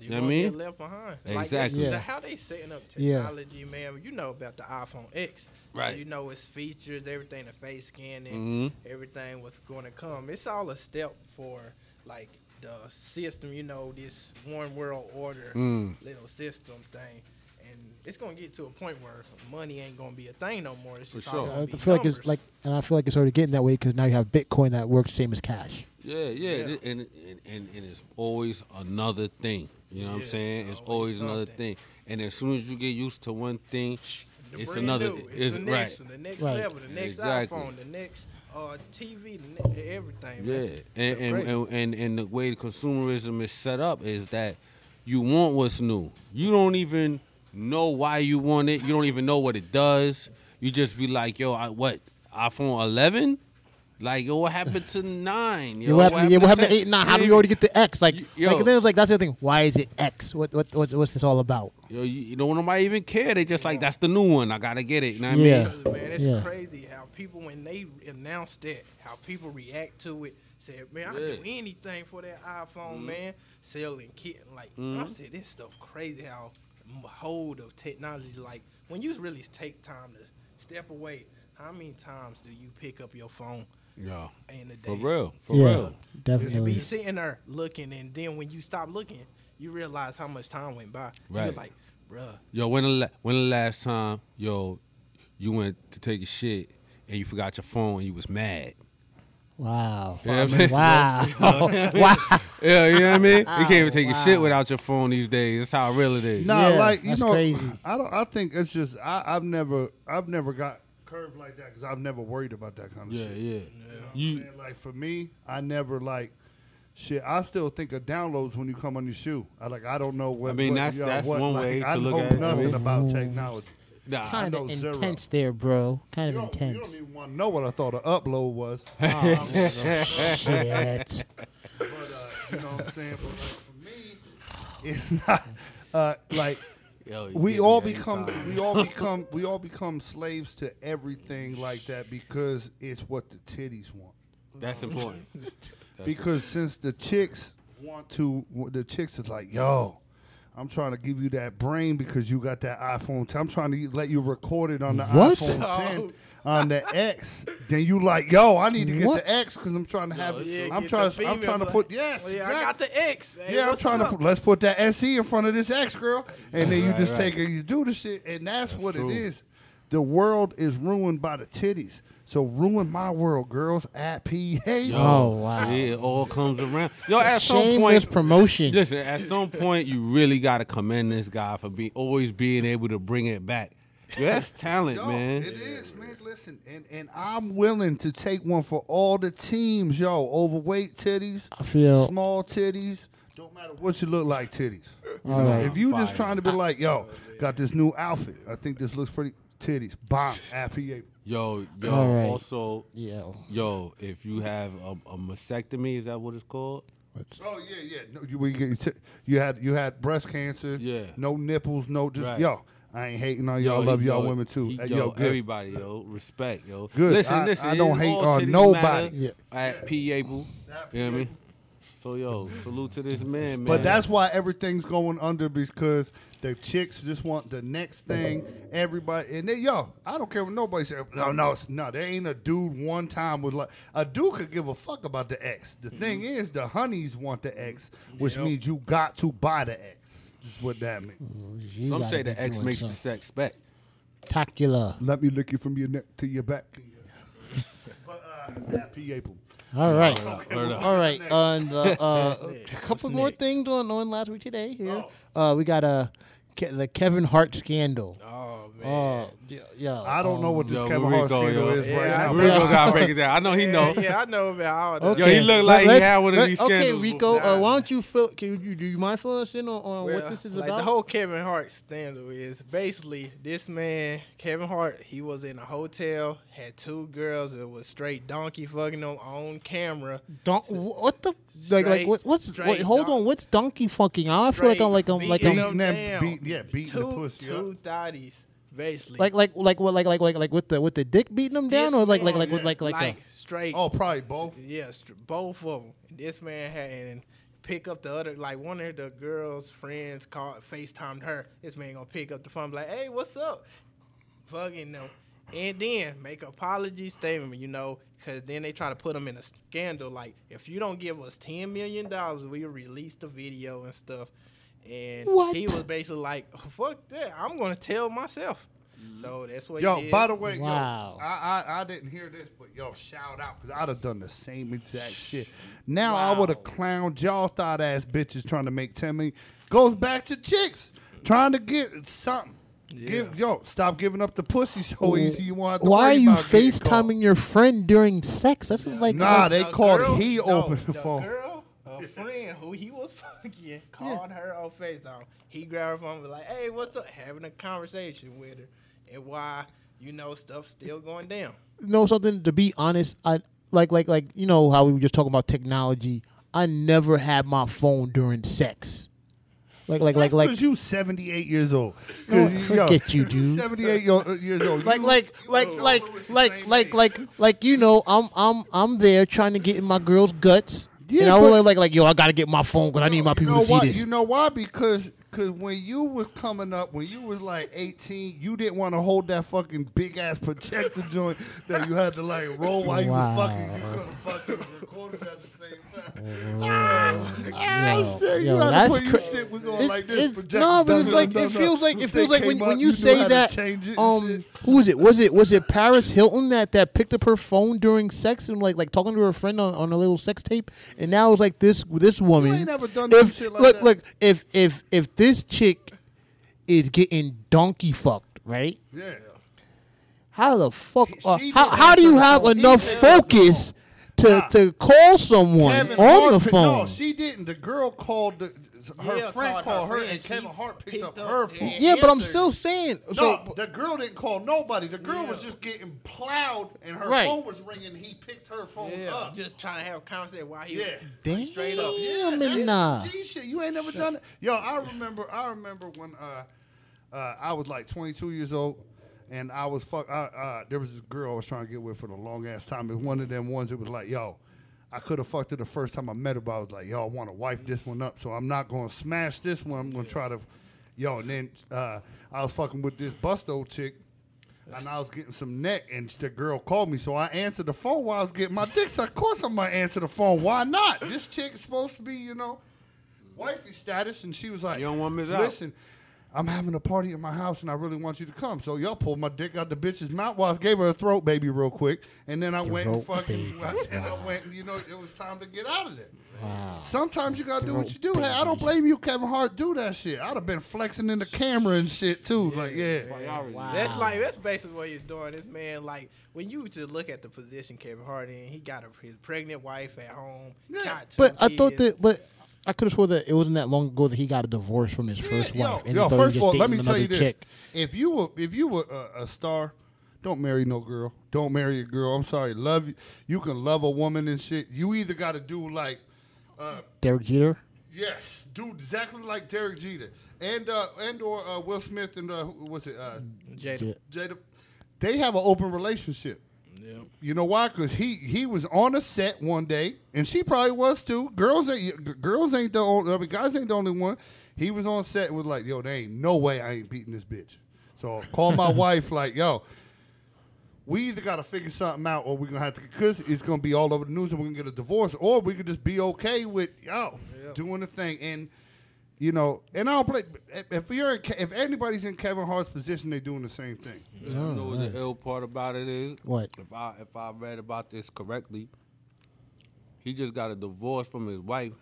You know what I mean? get left behind. Exactly. that's Yeah. the- how they setting up Yeah. technology, man. You know about the iPhone X, Right. You know its features, everything, the face scanning, Mhm. everything was going to come. It's all a step for like the system. You know, this one world order Mm. little system thing. And it's gonna get to a point where money ain't gonna be a thing no more. It's For just sure. all gonna I be feel like it's like, and I feel like it's already getting that way because now you have Bitcoin that works same as cash. Yeah, yeah, Yeah. And, and and and it's always another thing. You know what I'm saying? It's always always another thing. And as soon as you get used to one thing, The it's another. new. It's, It's, the next right. one, the next Right. level, the next Exactly. iPhone, the next uh, TV, the ne- everything. Yeah, man. and They're and, and and and the way consumerism is set up is that you want what's new. You don't even know why you want it. You don't even know what it does. You just be like, yo, I, what iPhone 11? Like, yo, what happened to nine? Yo, Yeah, what happened, yeah, what happened to eight and nine? How do we already get to X? Like, Y- like yo. and then it's like that's the other thing. Why is it X? What what what's, what's this all about? Yo, you, you know, nobody even care. They just like, that's the new one. I gotta get it. You know what Yeah. I mean? Because, man, it's Yeah. crazy how people when they announced that, how people react to it. Said, man, I Yeah. do anything for that iPhone, man. Selling kit, like I Mhm. said, this stuff crazy. How m- hold of technology, like when you really take time to step away. How many times do you pick up your phone Yo, in the day? for real, for yeah, real. You definitely. be sitting there looking, and then when you stop looking, you realize how much time went by. You're Right. like, bruh, Yo, when the la- when the last time, yo, you went to take a shit and you forgot your phone and you was mad? Wow. Yeah, I mean- Wow. wow. Yeah, you know what I mean? You can't even take a Wow. shit without your phone these days. That's how real it is. Nah, Yeah, like you that's know, crazy. I don't. I think it's just I, I've never I've never got curved like that because I've never worried about that kind of Yeah, shit. yeah. You, You, know what I'm like for me, I never like shit. I still think of downloads when you come on your shoe. I like I don't know what. I mean, what, that's- that's what, one like, way I to look know at it, I nothing about technology. nah, Kind know of zero. intense there, bro. Kind You of don't, you don't even want to know what I thought an upload was. Shit. But uh, you know what I'm saying. But like, for me, it's not uh, like Yo, we all become we all become we all become slaves to everything like that because it's what the titties want. That's important. That's because since the chicks want to, the chicks is like, yo, I'm trying to give you that brain because you got that iPhone. 10. I'm trying to let you record it on the What? iPhone 10 on the X. Then you like, yo, I need to get What? the X because I'm trying to have. Yo, yeah, I'm trying. the To, I'm trying to black. put yes. Oh, yeah, exactly. I got the X. Hey, Yeah, I'm what's trying to up? put, let's put that SE in front of this X girl, and then you just right. take it, you do the shit, and that's, what true. it is. The world is ruined by the titties. So ruin my world, girls. At PA. Yo, Oh, wow. see, it all comes around. Yo, at some Shameless point, promotion. listen. At some point, you really got to commend this guy for be always being able to bring it back. Yo, that's talent, Yo, man. It is, man. Listen, and, and I'm willing to take one for all the teams, yo. Overweight titties, I feel. small titties. Don't matter what you look like, titties. You know, right. If you just trying to be like, yo, got this new outfit. I think this looks pretty. Titties, bomb, happy. Yo, yo. All right. Also, Yeah. yo, if you have a, a mastectomy, is that what it's called? Oh yeah, yeah. No, you, we get- you, you had you had breast cancer. Yeah. No nipples. No just Right. yo. I ain't hating on y'all. he- Love y'all yo, women too. he- Hey, yo, yo, good. everybody, yo, respect, yo. Good. Listen, I- listen. I don't hate on nobody. Yeah. At P. April, you know what I mean? So, yo, salute to this man, man. But that's why everything's going under because the chicks just want the next thing. Everybody and they yo, I don't care what nobody says. No, no, it's, no. There ain't a dude one time was like a dude could give a fuck about the X. The thing is, the honeys want the X, which Yep. means you got to buy the X. Is what that means. You Some say the X doing makes the something. sex back. Spectacular. Let me lick you from your neck to your back. but uh, happy April. All right. Word up. All right. And uh, uh, a couple What's more next? things on, on last week today. Here, Oh. uh, we got a Ke- the Kevin Hart scandal. Oh man. Oh, yeah, yeah. I don't know what this Yo, Kevin Hart go, scandal yo? is Yeah, right I now. We gotta break it down. I know he yeah, know. yeah, I know about all that. Yo, he look like he let's- had one of let- these Okay, scandals Rico, before. uh, why don't you fill? Can you do you mind filling us in on, on Well, what this is like about? the whole Kevin Hart scandal is basically this man, Kevin Hart, he was in a hotel, had two girls It was straight donkey fucking them on camera. Don- wh- what the like like what, what's wait, straight hold don- on what's donkey fucking? I feel like I'm like I'm like Straight I'm Beating them, beat, yeah, beating the pussy two up. thotties, basically. like like like what like like like like with the with the dick beating them down or like like like with like like the, straight. Oh, probably both. Yeah, str- both of them. This man had and pick up the other like one of the girls' friends called FaceTimed her. This man gonna pick up the phone, be like, "Hey, what's up?" Fucking no, and then make apology statement. You know, because then they try to put them in a scandal. Like, if you don't give us ten million dollars, we release the video and stuff. And What? he was basically like, "Fuck that! I'm gonna tell myself." So mm-hmm. that's what Yo, he did. by the way, Wow. yo, I, I I didn't hear this, but yo, shout out because I'd have done the same exact shit. Now I would have Wow. clowned y'all thought ass bitches trying to make ten million. Goes back to chicks trying to get something. Give yo, stop giving up the pussy so easy. You want to Why are you about getting. FaceTiming your friend during sex? This is like Nah, like- they The called. girl- he no, opened the, the phone. Girl, a friend who he was fucking called her on FaceTime. He grabbed her phone and was like, "Hey, what's up?" Having a conversation with her and why you know stuff still going down. know something to be honest I like like like you know how we were just talking about technology. I never had my phone during sex. Like like like like Because you 78 years old. No, 'Cause, forget you, dude. 78 uh, years old. like You- like you like and like Joe Louis like like like like you know I'm I'm I'm there trying to get in my girl's guts. Yeah, and I was like like yo I gotta get my phone because I need my people know to see this. You know why? Because because when you was coming up, when you was like 18, you didn't want to hold that fucking big ass projector joint that you had to like roll while you was fucking. You couldn't fucking record it at the same time. Yo, Ah, shit, yo, you had to that's put your shit was on It's- like this. projector. no, but it's like it feels like it feels like when, came when up, you say that. change it and Um, who was it? Was it was it Paris Hilton that that picked up her phone during sex and like like talking to her friend on, on a little sex tape, and now it's like this this woman. ain't never done no if shit like look that. look if if if this chick is getting donkey fucked right. Yeah. How the fuck? Uh, how how do you have enough didn't answer the focus to to call someone Kevin on the phone? No, she didn't. The girl called the, her Yeah, friend called called her her, friend. and She Kevin Hart picked, picked up, up her phone. yeah, but I'm still saying. No, So the girl didn't call nobody. The girl was just getting plowed, and her Right. phone was ringing. He picked her phone Yeah, up. just trying to have a conversation while he yeah, damn, straight up. yeah. and that's nah. G shit. You ain't never done it. Yo, I remember. I remember when uh, uh, I was like 22 years old. And I was fuck. I, uh, there was this girl I was trying to get with for the long ass time. It was one of them ones that was like, yo, I could have fucked her the first time I met her, but I was like, yo, I want to wipe this one up, so I'm not gonna smash this one. I'm gonna try to, yo. And then uh, I was fucking with this busto chick, and I was getting some neck, and the girl called me, so I answered the phone while I was getting my dick. So of course I'm gonna answer the phone. Why not? This chick is supposed to be, you know, wifey status, and she was like, You don't wanna miss out. Listen. I'm having a party at my house and I really want you to come. So y'all pulled my dick out the bitch's mouth. Well, I gave her a throat baby real quick, and then I went and fucking, baby. and I went. You know, it was time to get out of there. Wow. Sometimes you gotta do what you do. Hey, I don't blame you, Kevin Hart. Do that shit. I'd have been flexing in the camera and shit too. Like, yeah, Wow. That's like that's basically what he's doing. This man, like when you just look at the position Kevin Hart in, he got a, his pregnant wife at home. Yeah. got two But I thought that, but I could have swore that it wasn't that long ago that he got a divorce from his first wife, Yo, and yo first he of all, just let me tell you this: chick. if you were if you were a, a star, don't marry no girl. Don't marry a girl. I'm sorry. Love you. You can love a woman and shit. You either got to do like. Uh, Derek Jeter. Yes, do exactly like Derek Jeter and uh, and or uh, Will Smith and uh, who was it uh, Jada. Yeah. Jada. They have an open relationship. Yeah. You know why? Because he he was on a set one day, and she probably was too. Girls ain't girls ain't the only. I mean, guys ain't the only one. He was on set and was like, "Yo, there ain't no way I ain't beating this bitch." So call my wife like, "Yo, we either got to figure something out, or we're gonna have to because it's gonna be all over the news, and we're gonna get a divorce, or we could just be okay with yo Yeah. doing the thing." And you know, and I don't play. If you're in, if anybody's in Kevin Hart's position, they're doing the same thing. You know oh, what the ill part about it is? What? If I if I read about this correctly, he just got a divorce from his wife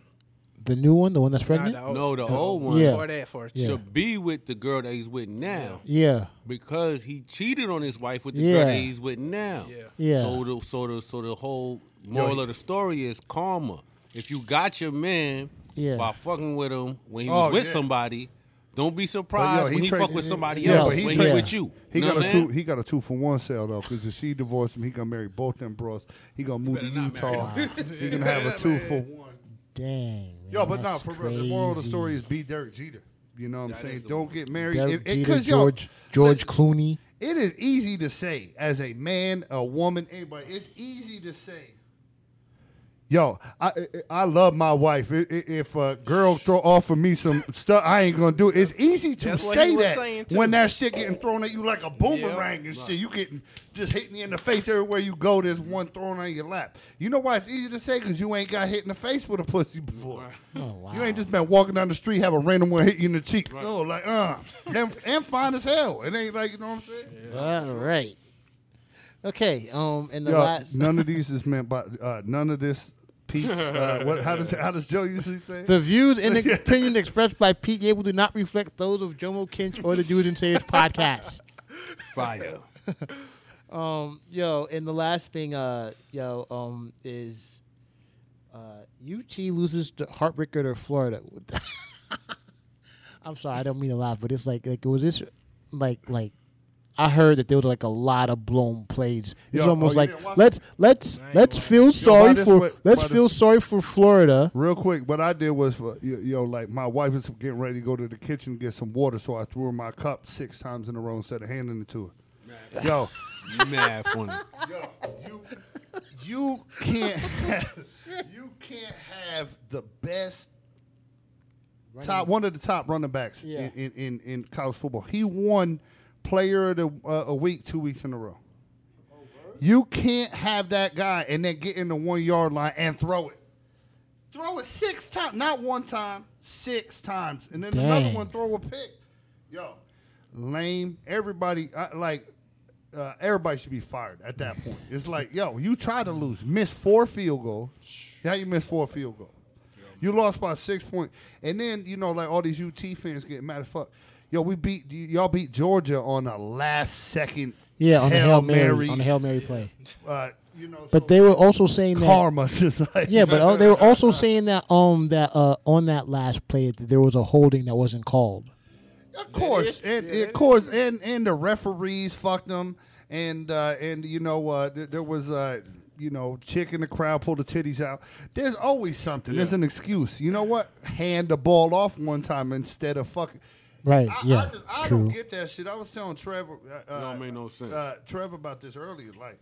The new one, the one that's Nah, pregnant. the old- No, the the old one. Yeah. Before that, first. Yeah. to be with the girl that he's with now yeah, because he cheated on his wife with the Yeah. girl that he's with now. Yeah. yeah. So the so the so the whole moral he- of the story is karma. If you got your man Yeah. by fucking with him when he Oh, was with yeah. somebody, don't be surprised he when he tra- fuck with somebody Yeah, else but when he he tra- with you. He You got what a I'm two. He got a two for one sale though, because if she divorced him, he gonna marry both them bros. He gonna move to better not marry Utah. he gonna have a two for one. Dang. Yo, man, but no, that's for real. The moral of the story is be Derek Jeter. You know what I'm saying? Don't one. get married. Derek It- it- Jeter, 'cause, yo, George George Clooney. It is easy to say as a man, a woman, eh, anybody. It's easy to say. Yo, I I- I love my wife. I- I- If a girl throw offer me some stuff, I ain't gonna do it. It's easy to That's say that when that shit getting thrown at you like a boomerang and shit. You getting just hitting you in the face everywhere you go. There's one thrown on your lap. You know why it's easy to say? Because you ain't got hit in the face with a pussy before. Oh wow. You ain't just been walking down the street, have a random one hit you in the cheek. No, like uh, and, and fine as hell. It ain't like you know what I'm saying. All right. Okay. Um. And the Yo, last. none of these is meant by uh, none of this. Pete's, uh, what? How does how does Joe usually say? The views and opinions expressed by Pete Yable do not reflect those of Jomo Kinch or the Dudes and Sayers podcast. Fire. Um, yo, and the last thing, uh, yo, um, is uh, UT loses the heartbreaker to Florida. I'm sorry, I don't mean to laugh, but it's like, like, was this like, like, I heard that there was like a lot of blown plays. It's Yo, almost oh, like let's let's let's feel by sorry this for way- let's by this- feel sorry for Florida. Real quick, what I did was, uh, you, you know, like my wife was getting ready to go to the kitchen to get some water, so I threw her my cup six times in a row instead of handing it to her. Yo, Mad funny. yo, you, you can't, have, you can't have the best top, one of the top running backs Yeah. in, in, in, in college football. He won Player of the uh, a week two weeks in a row. You can't have that guy and then get in the one yard line and throw it. Throw it six times, not one time, six times, and then another one throw a pick. Yo, lame. Everybody I, like. Uh, everybody should be fired at that point. It's like, yo, you try to lose, miss four field goals. How you miss four field goals? You lost by six points, and then you know, like all these UT fans get mad as fuck. Yo, we beat y'all beat Georgia on a last second. Yeah, on the Hail Hail Mary, Mary. on the Hail Mary play. Uh, you know, But so they were also saying that karma like Yeah, but uh, they were also saying that um that uh on that last play that there was a holding that wasn't called. Of course, and Yeah, of course, and and the referees fucked them, and uh, and you know uh, th- there was uh, you know chick in the crowd pulled the titties out. There's always something. There's an excuse. You know what? Hand the ball off one time instead of fucking. Right. I, yeah. I, just, I true. don't get that shit. I was telling Trevor, uh, uh, Don't make no sense. uh, Trevor about this earlier. Like,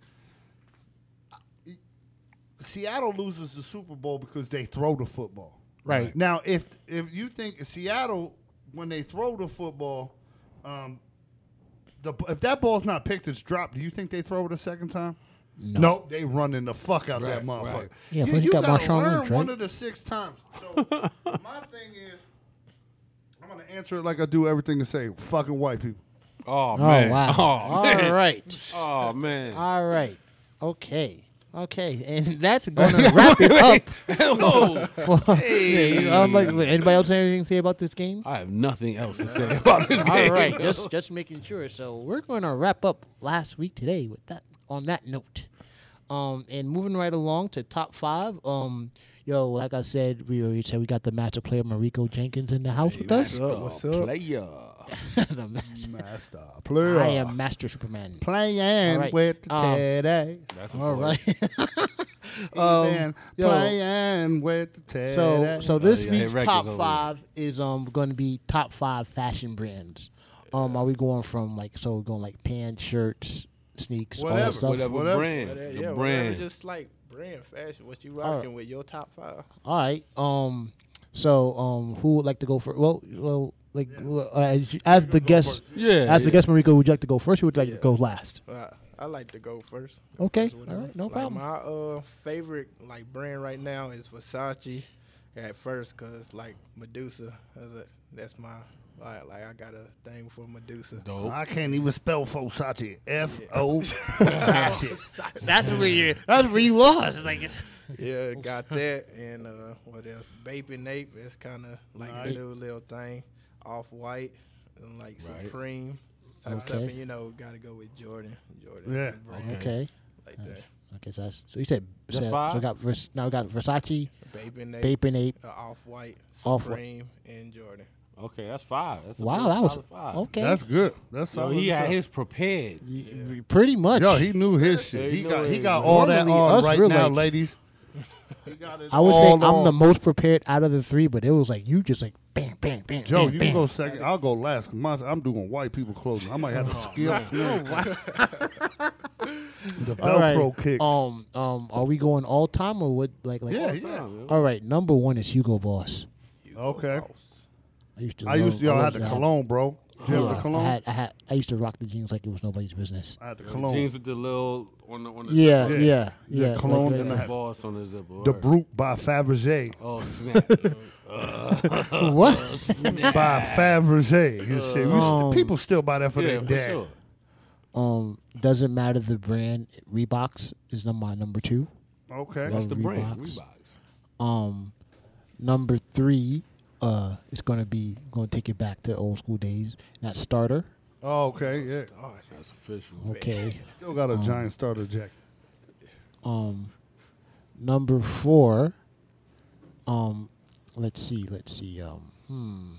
Seattle loses the Super Bowl because they throw the football. Right. Now, if if you think Seattle when they throw the football, um, the if that ball's not picked, it's dropped. Do you think they throw it a second time? No. Nope, they running the fuck out of that motherfucker. right. Yeah, you, you you got gotta Marshawn learn Lynch, one of the six times. So my thing is, I'm gonna answer it like I do everything to say. Fucking white people. Oh Oh man. wow. Oh All man. right. Oh man. All right. Okay. Okay. And that's gonna wrap it up. Hello. For, I'm like, anybody else have anything to say about this game? I have nothing else to say about this game. All right, just just making sure. So we're going to wrap up last week today with that. On that note, um, and moving right along to top five. Um, yo, like I said, we already said we got the master player Marico Jenkins in the house with us. up? What's up? Player. the master. Master player. I am Master Superman. playing All right. with the Um, teddy. That's a All boy. right. Um, yo. playing with the teddy. So so this yeah, week's Rex is top over five is um going to be top five fashion brands. Um, are we going from like so we're going like pants, shirts, sneaks, all Whatever, that stuff? Whatever, Whatever. brand. Whatever, the yeah, whatever, just like brand fashion. What you All right. rocking with your top five? All right. Um. So um, who would like to go first? Well, well, like well, uh, as, as the guest, yeah. as the guest, Marico, would you like to go first? or Would you like Yeah. to go last? Uh, I like to go first. Okay. First, All whatever. right. No Like, problem. My uh favorite like brand right now is Versace. At first, cause like Medusa, that's my like, like I got a thing for Medusa. Dope. I can't even spell Fosachi. F O Sachi. That's where you. That's where you lost. Like it's, Yeah, got that, and uh, what else? Baby Nape. It's kind of like Nice. a new little thing. Off white, and like Right. Supreme type Okay. stuff. And you know, got to go with Jordan. Jordan. Yeah. brand, okay. Like Nice. Okay. So that's, so you said so, five? so we got Vers, now we got Versace, that. Baby Nape. Bape and Ape. uh, off white, Off-White. Supreme, and Jordan. Okay, that's five. That's Wow, that was solid five. okay. That's good. That's so he had fuck. his prepared. Y- Pretty much. Yo, he knew his Yeah, shit. he He got he got all that on us right real now, like- ladies. He got it I would say all I'm the most prepared out of the three, but it was like you just like bam, bam, bam. Joe, bam, you bam. go second. I'll go last. Cause mine, I'm doing white people clothing. I might have to skip the All right. Velcro kick. Um, um, are we going all time or what? Like, like. Yeah, all- yeah. All right, number one is Hugo Boss. Okay. I used to. I used to. Yo, I had the that. cologne, bro. Did you have the cologne? I had, I had, I used to rock the jeans like it was nobody's business. I had the The cologne. jeans with the little on the on the Yeah, zipper. yeah, Yeah, yeah. cologne like and that. the- boss on the zipper. The. Brut by Fabergé. Oh snap! what? by Fabergé. His shit. We st- Um, people still buy that for yeah, their dad. sure. Um, doesn't matter the brand. Reeboks is number my number two. Okay. Love That's the brand. Reeboks. Reeboks. Um, number three, uh, it's gonna be gonna take it back to old school days. That starter. Oh, okay. Yeah. That's official. Okay. Still got a giant starter jacket. Um, number four. Um, let's see, let's see. Um, hmm.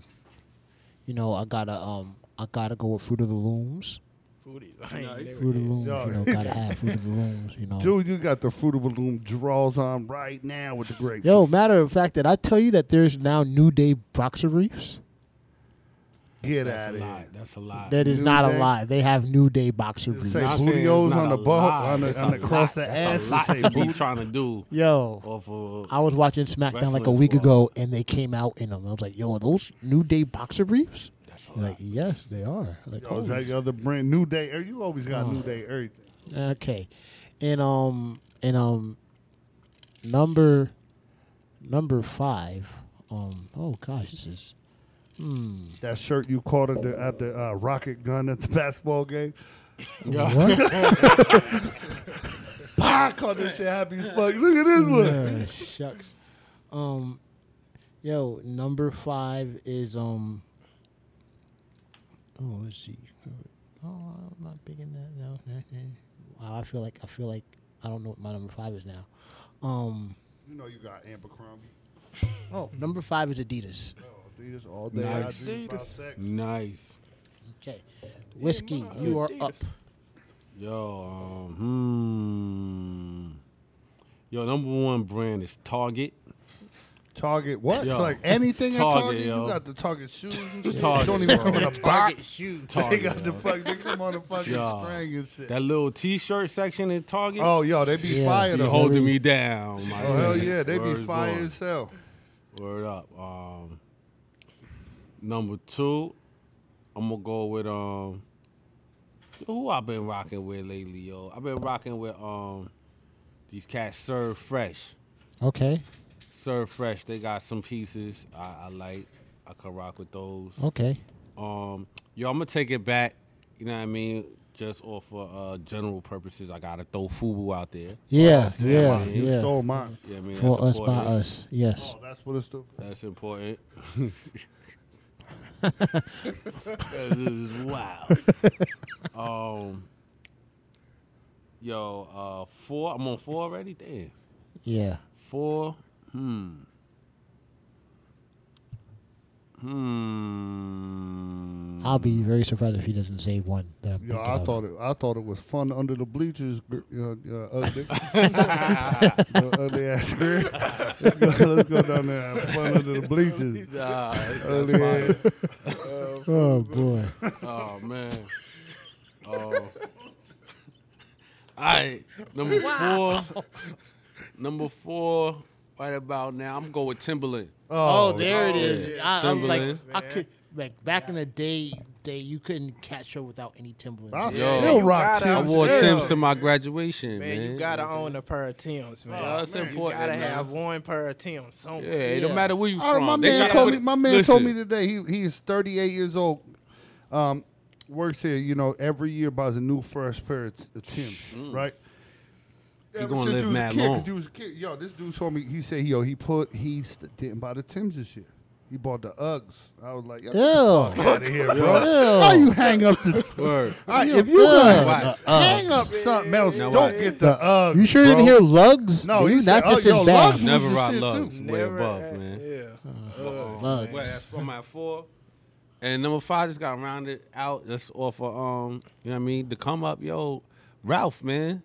You know, I gotta um, I gotta go with Fruit of the Looms. Fruity. I ain't Nice. Fruit of. Looms, Yo. you know, gotta have Fruit of the Looms, you know. Dude, you got the Fruit of the Loom draws on right now with the grapes. Yo, matter of fact, did I tell you that there's now New Day boxer briefs? get That's out a of lie. here. That's a lie. That is New not Day? a lie. They have New Day boxer It briefs. say Not saying it's bootios not on a the butt, lie. on the, on the a across the lot. ass. That's a it say to be boot- trying to do Yo, off of. I was watching SmackDown like a Wrestling week squad. ago, and they came out in them. I was like, "Yo, are those New Day boxer briefs?" That's a They're lot. like, "Yes, they are." Like, oh, is that your other brand? New Day. You always got Oh. New Day everything. Okay, and um and um number number five. Um oh gosh, this is hmm. That shirt you caught at the at the uh, rocket gun at the basketball game. Yeah. What? I caught this shit happy as fuck. Look at this one. Uh, shucks. Um, yo, number five is um. Oh, let's see. Oh, I'm not big in that now. Wow, I feel like I feel like I don't know what my number five is now. Um. You know you got Abercrombie. Oh, number five is Adidas. Oh, Adidas all day. Nice. I dream about Adidas. Nice. Okay, whiskey, my you are Adidas. up. Yo, um, hmm. Yo, number one brand is Target. Target what? Yo. It's like anything at Target, Target. yo. You got the Target shoes and shit. Target, don't even come in a box. shoes. They Target, got the fuck. They come on the fucking Yo. string and shit. That little T-shirt section in Target. oh, yo, they be Yeah. fire you holding me down. My Oh hell yeah, they be Word fire born. as hell. Word up. Um, number two, I'm gonna go with um. Who I've been rocking with lately, yo? I've been rocking with um, these cats Serve Fresh. Okay, Serve Fresh. They got some pieces I, I like. I could rock with those. okay. Um, yo, I'm gonna take it back. You know what I mean? Just off for uh, general purposes, I gotta throw Fubu out there. Yeah, Damn, yeah, man, You yeah. stole mine. Yeah, I mean For that's us by us, yes. Oh, that's what it's doing. That's important. That is wow. um, yo, uh, four. I'm on four already. Damn, Yeah. four. Hmm. Hmm. I'll be very surprised if he doesn't say one that I'm Yo, thinking I of. thought it. I thought it was fun under the bleachers. gr- You know, uh, ugly, the ugly ass girl. Let's go, let's go down there have fun under the bleachers. Nah, that's Ugly fire. ass. Oh boy. Oh man. Oh. All right, number four. Number four. Right about now, I'm going with Timberland. Oh, there it oh, is. yeah. I, I'm like, Timberland. I could like back in the day, day you couldn't catch her without any Timberlands. I Yo. still You rock gotta- I wore Yeah. Tim's to my graduation, Man, man. you gotta own a pair of Tims, man. Oh, that's You important, gotta man. have one pair of Tims. somewhere. Yeah, it don't Yeah. matter where you Oh, from. my They man told me. My man told me today. He he is 38 years old. Um, works here. You know, every year buys a new fresh pair of, t- of Tim's. Right. He Ever gonna since live he was a mad kid, 'cause long. He was a kid. Yo, this dude told me. He said, yo, he put he st- didn't buy the Tim's this year. He bought the Uggs. I was like, yo, Ew. out of here, bro. Ew. How you hang up the? Word. All right, if you Ugh. gonna Watch. hang up something else, Now don't watch. get the Uggs. You sure bro. didn't hear lugs? No, Dude, he said, not just oh, his yo, bag. lugs Never was ride shit, lugs. too. Way Never above, had- man. Yeah. Uh-oh. Lugs. Wait, that's from my four. And number five just got rounded out just off of um, you know what I mean? The come up, yo, Ralph, man.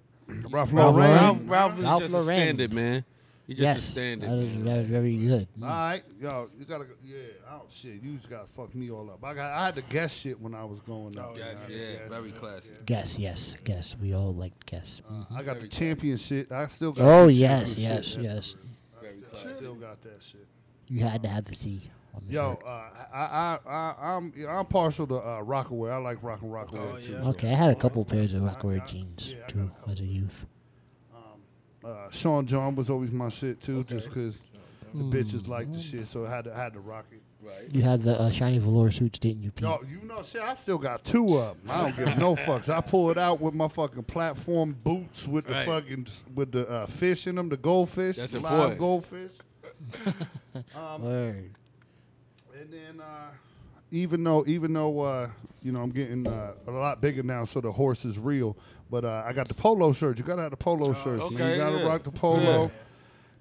Ralph Ralph Lauren. Lauren. Ralph, Ralph is Ralph just Lauren. a standard, man. He just a Yes, standard. That is, that is very good. All right, yo, you gotta, go- yeah, oh shit, you just gotta fuck me all up. I got, I had to guess shit when I was going up. Yes, I yeah, guess. very classic. Guess, yes, guess. We all like guess. Uh, I got the champion shit. I still got. oh the yes, champion yes, shit. yes. I still got that shit. You had to have the C. On the Yo, shirt. uh, I, I, I, I'm, I'm partial to uh, Rocawear. I like Rock and Rocawear Oh, too. yeah. Okay, I had a couple pairs of Rocawear I- jeans yeah, too as a youth. Uh, Sean John was always my shit too, just just 'cause the bitches like Mm. the shit, so I had to, I had to rock it. You had the uh, shiny velour suits, didn't you, Pete? Yo, you know, shit, I still got two of them. I don't give no fucks. I pull it out with my fucking platform boots with the fucking with the uh, fish in them, the goldfish, That's live important. goldfish. um, Word. And then uh, even though even though uh, you know I'm getting uh, a lot bigger now, so the horse is real. But uh, I got the polo shirt. You gotta have the polo shirts, man. okay, You gotta yeah. rock the polo.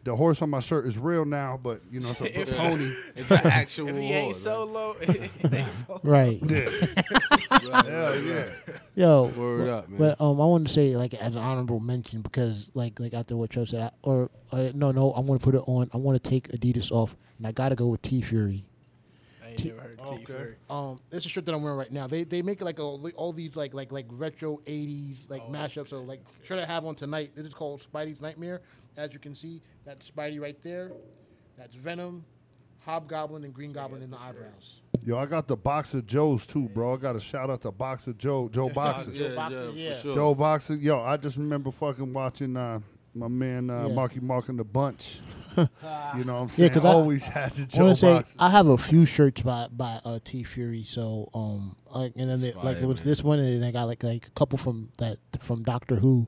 the horse on my shirt is real now, but you know it's a If- pony. It's an actual If he ain't horse, solo, it ain't Right. Hell yeah. Yo. Word up, man. But um, I want to say like as an honorable mention because like like after what Joe said, I, or uh, no no, I'm gonna put it on. I want to take Adidas off, and I gotta go with TeeFury. I ain't never heard T Okay. Fury. Um, it's a shirt that I'm wearing right now. They they make like all, all these like like like retro '80s like mashups. So like shirt I have on tonight. This is called Spidey's Nightmare. As you can see, that's Spidey right there. That's Venom, Hobgoblin, and Green Goblin in the eyebrows. Yo, I got the Boxer Joes too, bro. I got to shout out to Boxer Joe, Joe Boxer. yeah, Boxer, yeah, yeah. sure. Joe Boxer. Yo, I just remember fucking watching uh, my man uh, Yeah. Marky Mark and the Bunch. you know what I'm saying? Yeah, 'cause I- always had the I Joe want to say Boxer. I have a few shirts by by uh, TeeFury. So um, like and then they, like it was man. this one, and then I got like like a couple from that from Doctor Who,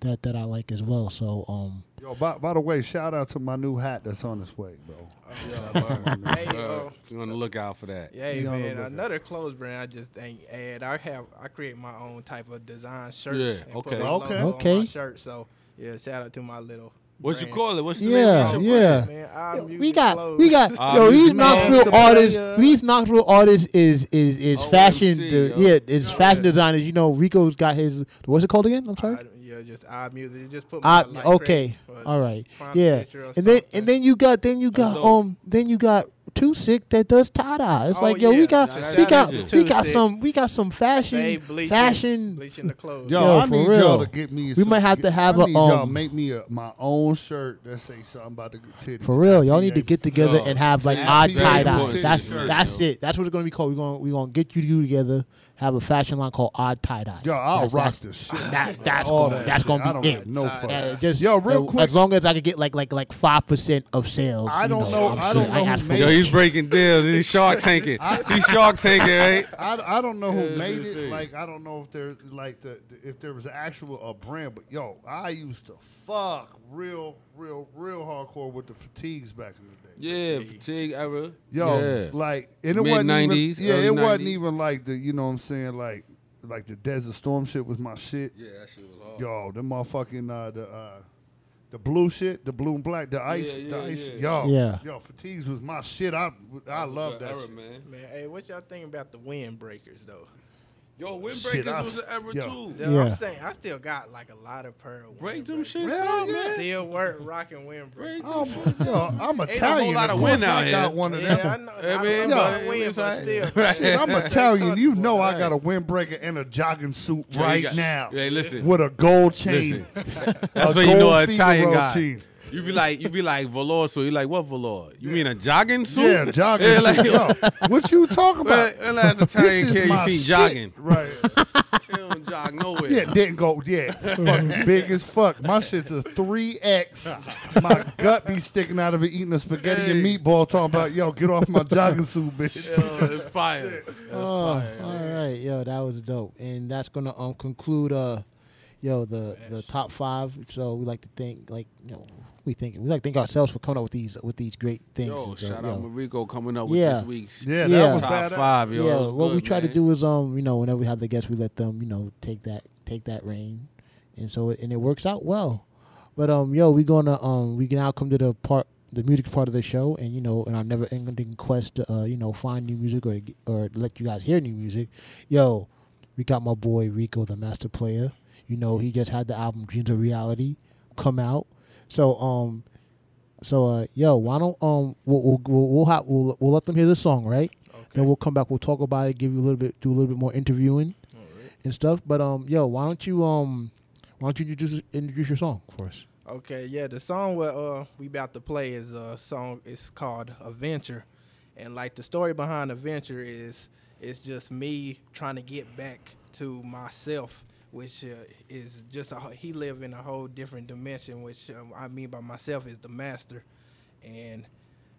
that that I like as well. So um, Yo, by, by the way, shout out to my new hat that's on its way, bro. Yeah, word. Hey, Word. uh, You on the lookout for that. Yeah, You on man. lookout. Another clothes brand I just ain't add. I have I create my own type of design shirts. Yeah, and okay. Put logo Okay. On Okay. my shirt. So yeah, shout out to my little. What you call it? What's the Yeah, name of yeah. your brand? Man, our Yo, we got clothes. we got yo these music Knoxville artists these Knoxville artists is is is OMC, fashion yo. de- yeah is fashion designers you know Rico's got his what's it called again I'm sorry I- yeah, just our music. You just put I, my like, okay credit, all right yeah and then and then you got then you got dope. um then you got Too Sick that does tie dye it's Oh, like yo we got Shout we got we Too got some we got some fashion They bleaching, fashion bleaching the clothes. Yo, Yo, I for need real. y'all to get me. We some- might have to have I a, need y'all um, make me a, my own shirt that say something about the titties. For real, y'all need to get together Yo, and have like odd tie dye. That's that's it. That's what it's gonna be called. We're gonna we're gonna get you two together, have a fashion line called odd tie dye. Yo, I'll that's, rock that's, this shit. That, that's gonna that that's shit. Gonna be it. No Uh, fuck. Uh, just Yo, real uh, quick. as long as I could get like like like five percent of sales. I don't know- I'm I good. don't know ask who for made Yo, he's breaking deals. He's shark tanking. He's shark tanking, right? I, I don't know who Yeah, made it. what Like I don't know if there like the, the- if there was an actual a brand, but yo, I used to fuck real real real hardcore with the fatigues back in the day. Yeah, fatigue era. Yo, yeah. like and it wasn't Mid-nineties, even, yeah, early it wasn't even like the you know what I'm saying like like the Desert Storm shit was my shit. Yeah, that shit was hard. Yo, the motherfucking uh, the uh, the blue shit, the blue and black, the ice, Yeah, the yeah, ice. yeah. Yo, Yeah. yo, fatigues was my shit. I I love that. era, shit. man. Man, hey, what y'all think about the windbreakers though? Yo, Shit, I windbreakers was s- an era yo. too. Yo, Yeah. I'm saying I still got like a lot of pearl. of Break them windbreakers. shits Yeah, up, man. Still work rocking windbreakers. Break oh, them Oh, shits yo, I'm Ain't a whole Italian. lot of of course wind I got one of yeah, them. I know. I, I mean, I win, but still, right. shit, I'm Stay Italian. You comfortable. know I got a windbreaker and a jogging suit right got- now Hey, listen. with a gold chain. That's what you know gold an Italian guy. chain. You be like, you be like velour suit. You like what velour? You mean a jogging suit? Yeah, jogging Yeah, suit. like, Yo, what you talking about? When, when last Italian This is kid you my seen shit. jogging? Right. He don't jog nowhere. Yeah, didn't go. Yeah, fucking big as fuck. My shit's a three X. My gut be sticking out of it eating a spaghetti and meatball. Talking about yo, get off my jogging suit, bitch. Yo, it's fire. It's Oh, fire. all right, yo, that was dope, and that's gonna um conclude uh, yo, the the top five. So we like to thank like you know we think we like to thank ourselves for coming up with these with these great things. Yo, And so, shout yo. out Marico coming up with Yeah. this week's Yeah, Yeah. that was top badass. five, yo. yeah, It was what we good, try to do is um, you know, whenever we have the guests, we let them, you know, take that take that reign, and so and it works out well. But um, yo, we gonna um, we can now come to the part, the music part of the show, and you know, and our never ending quest to uh, you know, find new music or or let you guys hear new music. Yo, we got my boy Rico, the master player. You know, he just had the album Dreams of Reality come out. So um, so uh, yo, why don't um, we'll we'll we'll, we'll, have, we'll we'll let them hear the song, right? Okay. Then we'll come back. We'll talk about it. Give you a little bit. Do a little bit more interviewing and stuff. But um, yo, why don't you um, why don't you introduce introduce your song for us? Okay, yeah, the song what uh we about to play is a song. It's called Adventure, and like the story behind Adventure is it's just me trying to get back to myself, which uh, is just a, he live in a whole different dimension. Which um, I mean by myself is the master, and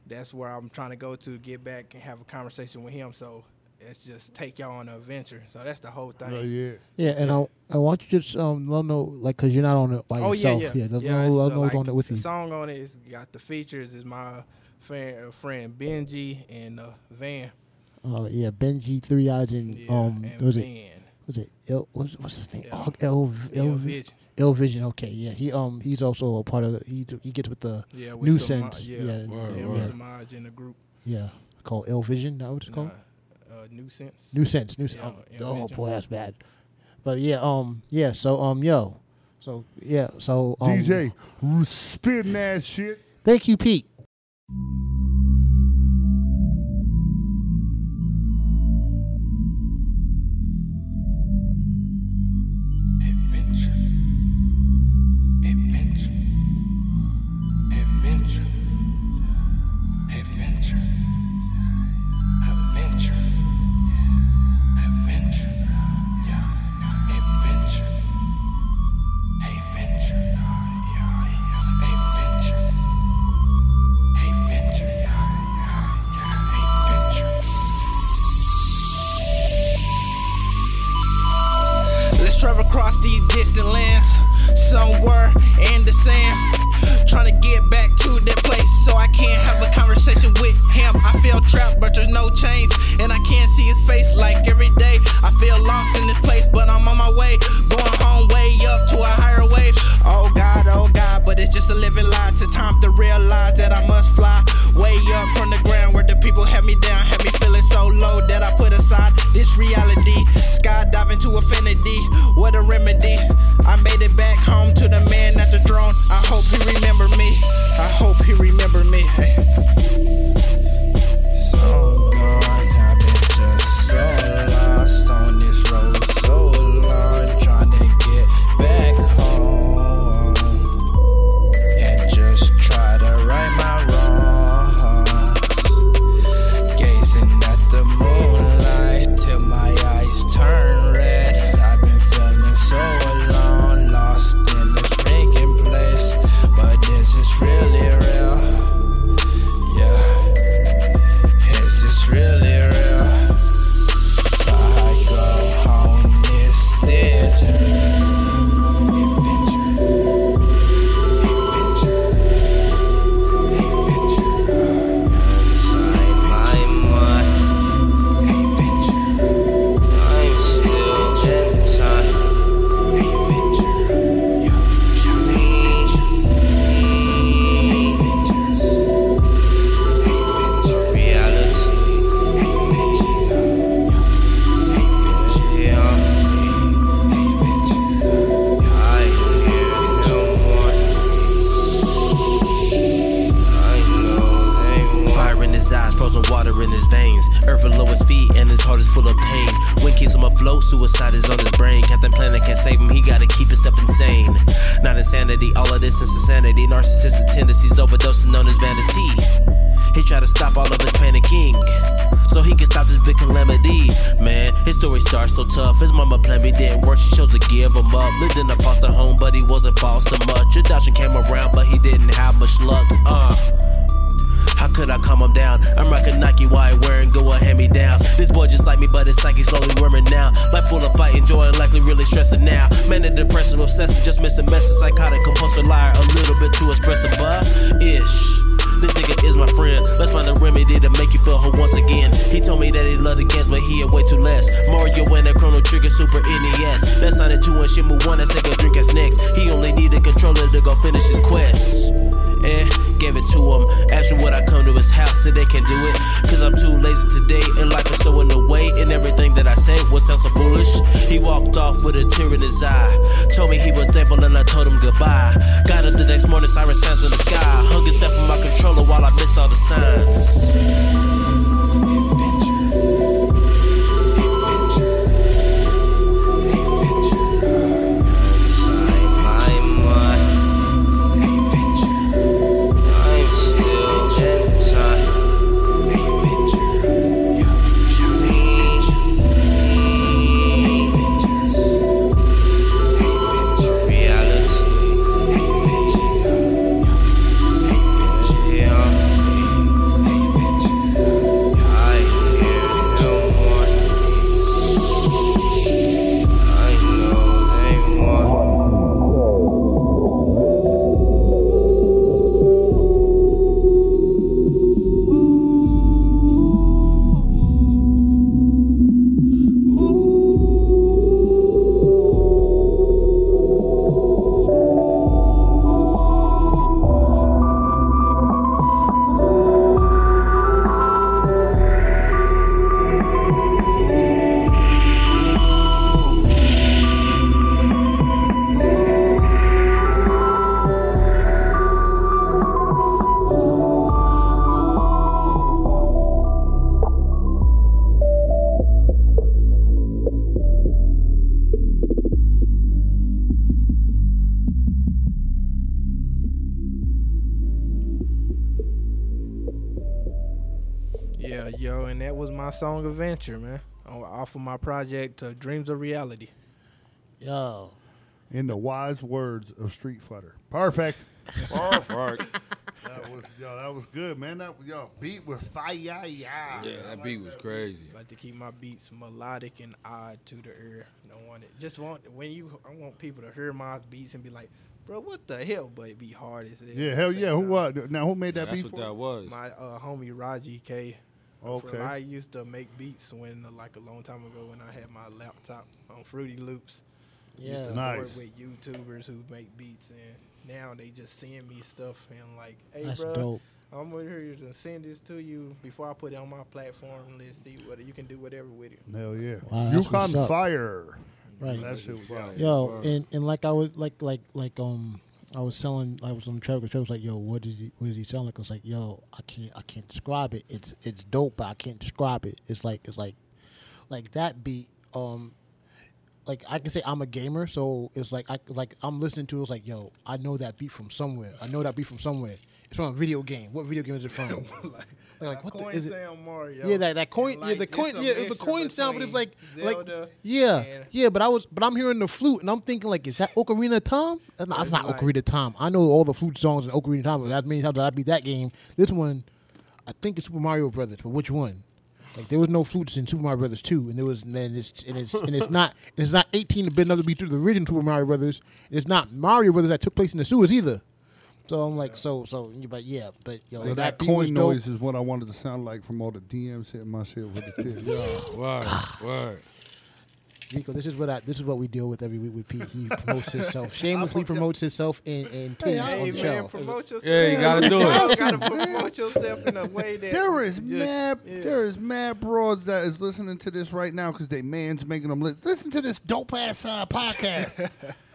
that's where I'm trying to go to get back and have a conversation with him. So it's just take y'all on an adventure. So that's the whole thing. Oh yeah. Yeah, and I, I want you to just um let them know like because you're not on it by Oh yourself. yeah, yeah, let them yeah. know, it's, let them know who's like, on it with the you. song on it is got the features is my friend, uh, friend Benji and uh, Van. Uh, yeah, Benji, Three Eyes, and Yeah, um, and was it Van. Was it El, what's, what's his name? Yeah. El, El, El El, Vision. El Vision. Okay, yeah. He um he's also a part of the he he gets with the Yeah, New with Sama- Sense. Yeah, Yeah, Word, yeah, word. with Samaj in the group. yeah called El Vision. That what it's called? Nah, uh, New Sense. New Sense. New Yeah, El oh, Vision. boy, that's bad. But yeah, um, yeah. So um, yo, so yeah, so um, DJ, r- spitting that shit. Thank you, Pete. Distant lands, somewhere in the sand. Trying to get back so I can't have a conversation with him. I feel trapped, but there's no chains, and I can't see his face like every day. I feel lost in this place, but I'm on my way, going home way up to a higher wave. Oh God, oh God, but it's just a living lie. It's time to realize that I must fly way up from the ground where the people have me down, have me feeling so low that I put aside this reality. Skydiving to infinity, what a remedy. I made it back home to the man at the throne. I hope he remember me. I hope he remember me. Hey. So gone, I've been just so lost on this road full of pain. When keeps him afloat, suicide is on his brain. Captain Planet can't save him, he gotta keep himself insane. Not insanity, all of this is insanity. Narcissistic tendencies overdosing on his vanity. He tried to stop all of his panicking. So he can stop this big calamity. Man, his story starts so tough. His mama planned me didn't work. She chose to give him up. Lived in a foster home, but he wasn't foster much. Adoption came around, but he didn't have much luck. Uh. How could I calm him down? I'm rocking Nike I wearing go hand me downs. This boy just like me, but his psyche slowly worming now. Life full of fight, enjoying, likely really stressing now. Man, the depressive, obsessive, just missing message. Psychotic, compulsive liar, a little bit too expressive, but ish. This nigga is my friend. Let's find a remedy to make you feel whole once again. He told me that he loved the games, but he way too less. Mario and that Chrono Trigger Super NES. That's Sonic 2 and Shenmue 1, that's Sega Dreamcast next. He only need a controller to go finish his quest. Eh, gave it to him. Asked me would I come to his house, said they can do it. Cause I'm too lazy today, and life is so in the way. And everything that I say was sound so foolish. He walked off with a tear in his eye. Told me he was thankful, and I told him goodbye. Got up the next morning, siren sounds in the sky. A step from my controller while I miss all the signs. Song man. On- Off of my project uh, Dreams of Reality. Yo, In the wise words of Street Fighter. Perfect. Perfect. That was yo, that was good, man. That yo beat with fire. Yeah, yeah, that beat was crazy. Like to keep my beats melodic and odd to the ear. Don't want it. Just want when you. I want people to hear my beats and be like, bro, what the hell? But it be hard as hell. Yeah, hell the same yeah. Who time. what? Now who made that That's beat? what for that was. My uh, homie Raji K. Okay. I used to make beats when, uh, like, a long time ago when I had my laptop on Fruity Loops. yeah. Used to Nice. work with YouTubers who make beats, and now they just send me stuff and like, hey, That's bro, dope. I'm over here to send this to you before I put it on my platform. Let's see what you can do whatever with it. Hell yeah. Wow, that's what's Yukon. Fire. Right. That shit was Fire. Yo, Word. and, and like I was like like like um I was selling I was on the Trevor Trevor was like, yo, what is he what is he selling? I was like, yo, I can't I can't describe it. It's it's dope, but I can't describe it. It's like it's like like that beat, um like I can say I'm a gamer, so it's like I like I'm listening to it, it's like, yo, I know that beat from somewhere. I know that beat from somewhere. It's from a video game. What video game is it from? like, Like, what the- is it- Mario. Yeah, that that coin. And, yeah, the coin. Yeah, the coin sound, but it's like between like yeah, and- yeah. But I was, but I'm hearing the flute, and I'm thinking like, is that Ocarina of Time? Uh, that's not, that's not like- Ocarina of Time. I know all the flute songs in Ocarina of Time, but that many times that I beat that game. This one, I think it's Super Mario Brothers, but which one? Like there was no flutes in Super Mario Brothers two, and there was and it's and it's and it's not it's not 18 to bit another beat through the original Super Mario Brothers. It's not Mario Brothers that took place in the sewers either. So I'm like, so so, but yeah, but yo, Well, that, that coin noise is what I wanted to sound like from all the DMs hitting my shit with the tip. Yeah. Word, word. Rico, this is what I this is what we deal with every week with Pete. He promotes himself, shamelessly promotes himself in in Hey, on Hey the man, show. promote yourself. Yeah, you gotta do it. You it. gotta promote yourself in a way that There is just- mad, yeah. there is mad broads that is listening to this right now because they man's making them li- listen to this dope ass uh, podcast.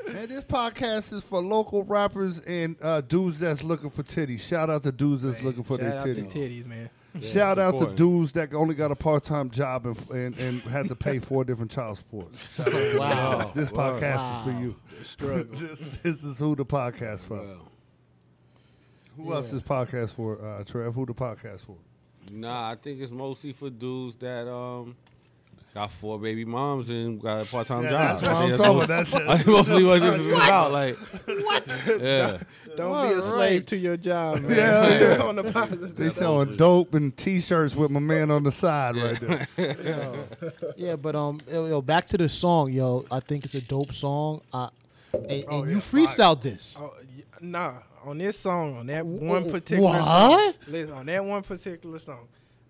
Man, this podcast is for local rappers and uh, dudes that's looking for titties. Shout out to dudes that's looking for Shout their out to titties. titties, man. Yeah, Shout out to support. dudes that only got a part time job and, and and had to pay four different child supports. Shout out to Wow. them. This Word. podcast is for you. Struggle. this, this is who the podcast for. Well, Who else is podcast for? Uh, Trev, who the podcast for? Nah, I think it's mostly for dudes that um got four baby moms and got a part time Yeah, job. that's what I I'm talking about. That's I think mostly what this is about. Like, what? yeah, Don't be a slave right. to your job, man. Yeah, yeah. On the positive. They selling dope and T-shirts with my man on the side right there. Yeah, but um, yo, yo, back to the song, yo. I think it's a dope song. Uh, and, and Oh, you yeah, freestyled this. Oh, y- nah, on this song, on that one particular what? song, listen, on that one particular song,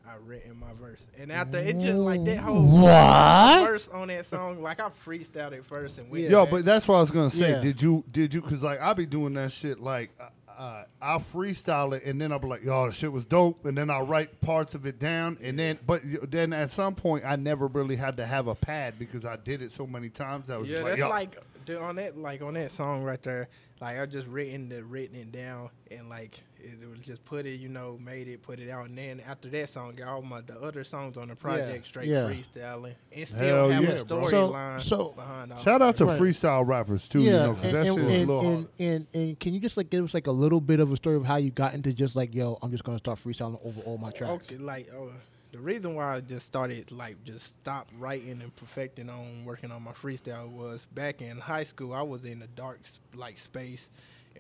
I written my verse, and after it just like that whole What? verse on that song, like I freestyled it first and went. Yeah. Yo, back. but that's what I was gonna say. Yeah. Did you? Did you? Because like I be doing that shit. Like uh, uh, I'll freestyle it, and then I'll be like, "Yo, the shit was dope," and then I'll write parts of it down, and then but then at some point I never really had to have a pad because I did it so many times. I was yeah, just like, that's "Yo." like dude, on that like on that song right there. Like I just written the written it down and like it, it was just put it, you know, made it, put it out, and then after that song, got all my the other songs on the project straight Yeah. freestyling and still Hell have yeah, a bro. So- storyline so- behind all. Shout out to Right. freestyle rappers too. you know, because and, that and, shit is a and, and, and, and can you just like give us like a little bit of a story of how you got into just like, yo, I'm just gonna start freestyling over all my tracks. Okay, like oh, the reason why I just started like just stopped writing and perfecting on working on my freestyle was back in high school. I was in a dark like space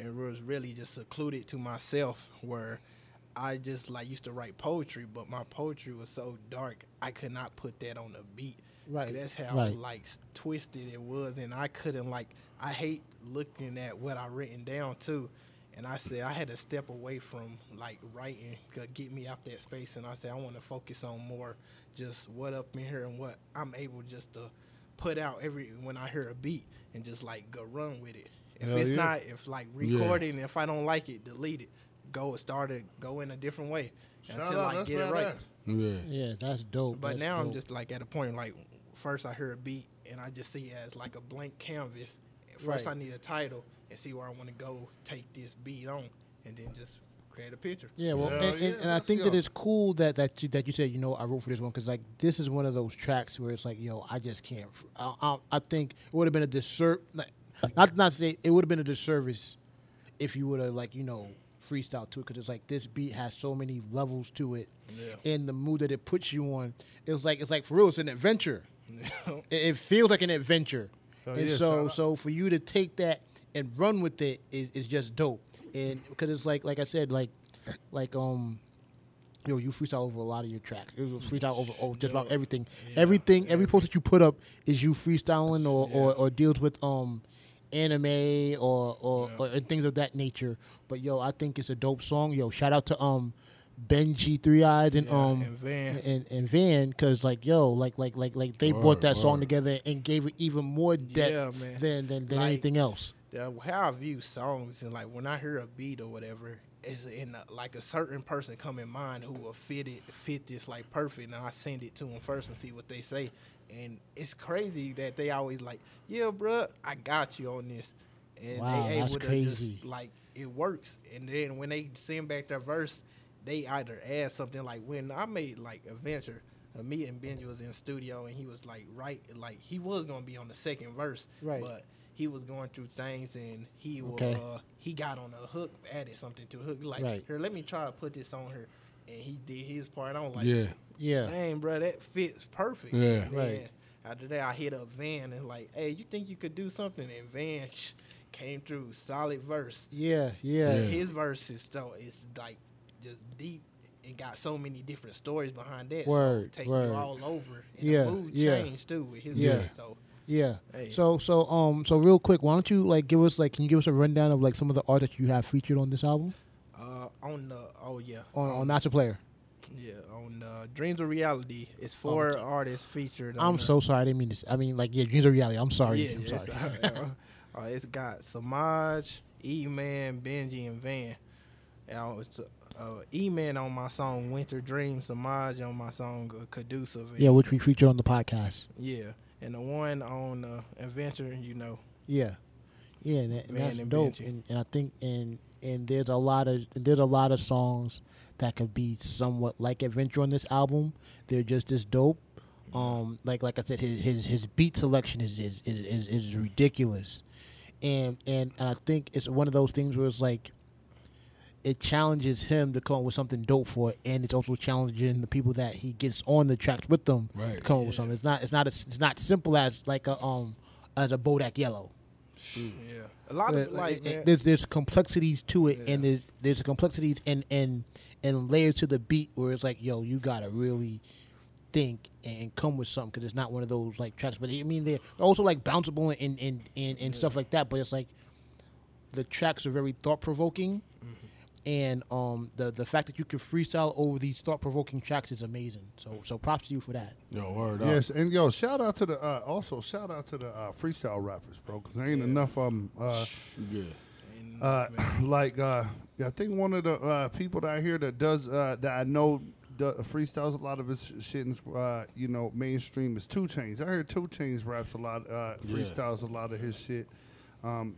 and was really just secluded to myself where I just like used to write poetry, but my poetry was so dark I could not put that on the beat. Right, That's how right. like twisted it was, and I couldn't like. I hate looking at what I written down too, and I said I had to step away from like writing to get me out that space, and I said I want to focus on more just what up in here and what I'm able just to put out every when I hear a beat and just like go run with it. If Hell it's yeah. not, if like Yeah. recording, if I don't like it, delete it. Go start it, go in a different way Shout until out, I get it right. yeah. Yeah, that's dope. But that's now I'm just like at a point like first I hear a beat and I just see it as like a blank canvas. First Right. I need a title and see where I want to go take this beat on and then just create a picture. Yeah, well, Hell and, and, yeah, and I that's think that it's cool that that you, that you said, you know, I wrote for this one because like this is one of those tracks where it's like, yo, I just can't. I, I, I think it would have been a disservice. Not not say it would have been a disservice if you would have like you know freestyle to it because it's like this beat has so many levels to it, Yeah. and the mood that it puts you on. It's like it's like for real. It's an adventure. it, it feels like an adventure, Oh, and yeah, so so for you to take that and run with it is, is just dope. And because it's like like I said like like um. Yo, you freestyle over a lot of your tracks. It was freestyle over, over just about everything. everything, every post that you put up is you freestyling or, or, or deals with um anime or or, or and things of that nature. But yo, I think it's a dope song. Yo, shout out to um Benji Three Eyes and Yeah, um and Van. and, and Van because like yo like like like like they brought Word, that song together and gave it even more depth Yeah, man. than than, than Like- anything else. the, how I view songs and like when I hear a beat or whatever, it's in a, like a certain person come in mind who will fit it, fit this like perfect. And I send it to them first and see what they say. And it's crazy that they always like, yeah, bruh, I got you on this. And Wow, they able to just like it works. And then when they send back their verse, they either add something like when I made like Adventure. Uh, me and Benji was in the studio and he was like right like he was gonna be on the second verse, Right. But he was going through things and he wa- Okay. uh, he got on a hook, added something to a hook. Like Right. here, let me try to put this on her, and he did his part. And I was like, Yeah. Yeah. dang, bro, that fits perfect. Yeah. Right. After that, I hit up Van and like, hey, you think you could do something? And Van came through, solid verse. Yeah, yeah. Yeah. His verse is so it's like just deep and got so many different stories behind that. Word, so word. you all over. And Yeah, the mood yeah. changed too with his Yeah. verse. So Yeah. Hey. So so um so real quick, why don't you like give us like can you give us a rundown of like some of the art that you have featured on this album uh, on the oh yeah on um, on Master Player? Yeah, uh, Dreams of Reality, it's four artists featured. I'm the- so sorry. I didn't mean to. I mean like yeah, dreams of reality. I'm sorry. Yeah, I'm sorry. It's, uh, uh, it's got Samaj, E Man, Benji, and Van. And it's, uh, E Man on my song Winter Dream, Samaj on my song uh, Caducev. yeah, which we featured on the podcast. yeah, and the one on uh, Adventure, you know. Yeah, yeah, and, that, and that's and dope. And, and I think and and there's a lot of there's a lot of songs that could be somewhat like Adventure on this album. They're just as dope. Um, like like I said, his his his beat selection is is is, is, is ridiculous, and, and and I think it's one of those things where it's like. It challenges him to come up with something dope for it, and it's also challenging the people that he gets on the tracks with them to come up with something. It's not it's not as, it's not simple as like a um as a Bodak Yellow. Yeah, a lot of like there's there's complexities to it, and there's there's complexities and and and layers to the beat where it's like, yo, you gotta really think and come with something because it's not one of those like tracks. But I mean, they're also like bounceable and and and, and stuff like that. But it's like the tracks are very thought provoking. And um, the the fact that you can freestyle over these thought provoking tracks is amazing. So so props to you for that. Yo, word up. Yes, and yo, shout out to the uh, also shout out to the uh, freestyle rappers, bro, because there ain't enough of them. Uh, Yeah. uh, like uh, yeah, I think one of the uh, people that I hear that does uh, that I know do, freestyles a lot of his shit, and, uh, you know, mainstream is 2 Chainz. I heard 2 Chainz raps a lot, uh, Yeah. freestyles a lot of his shit. Um,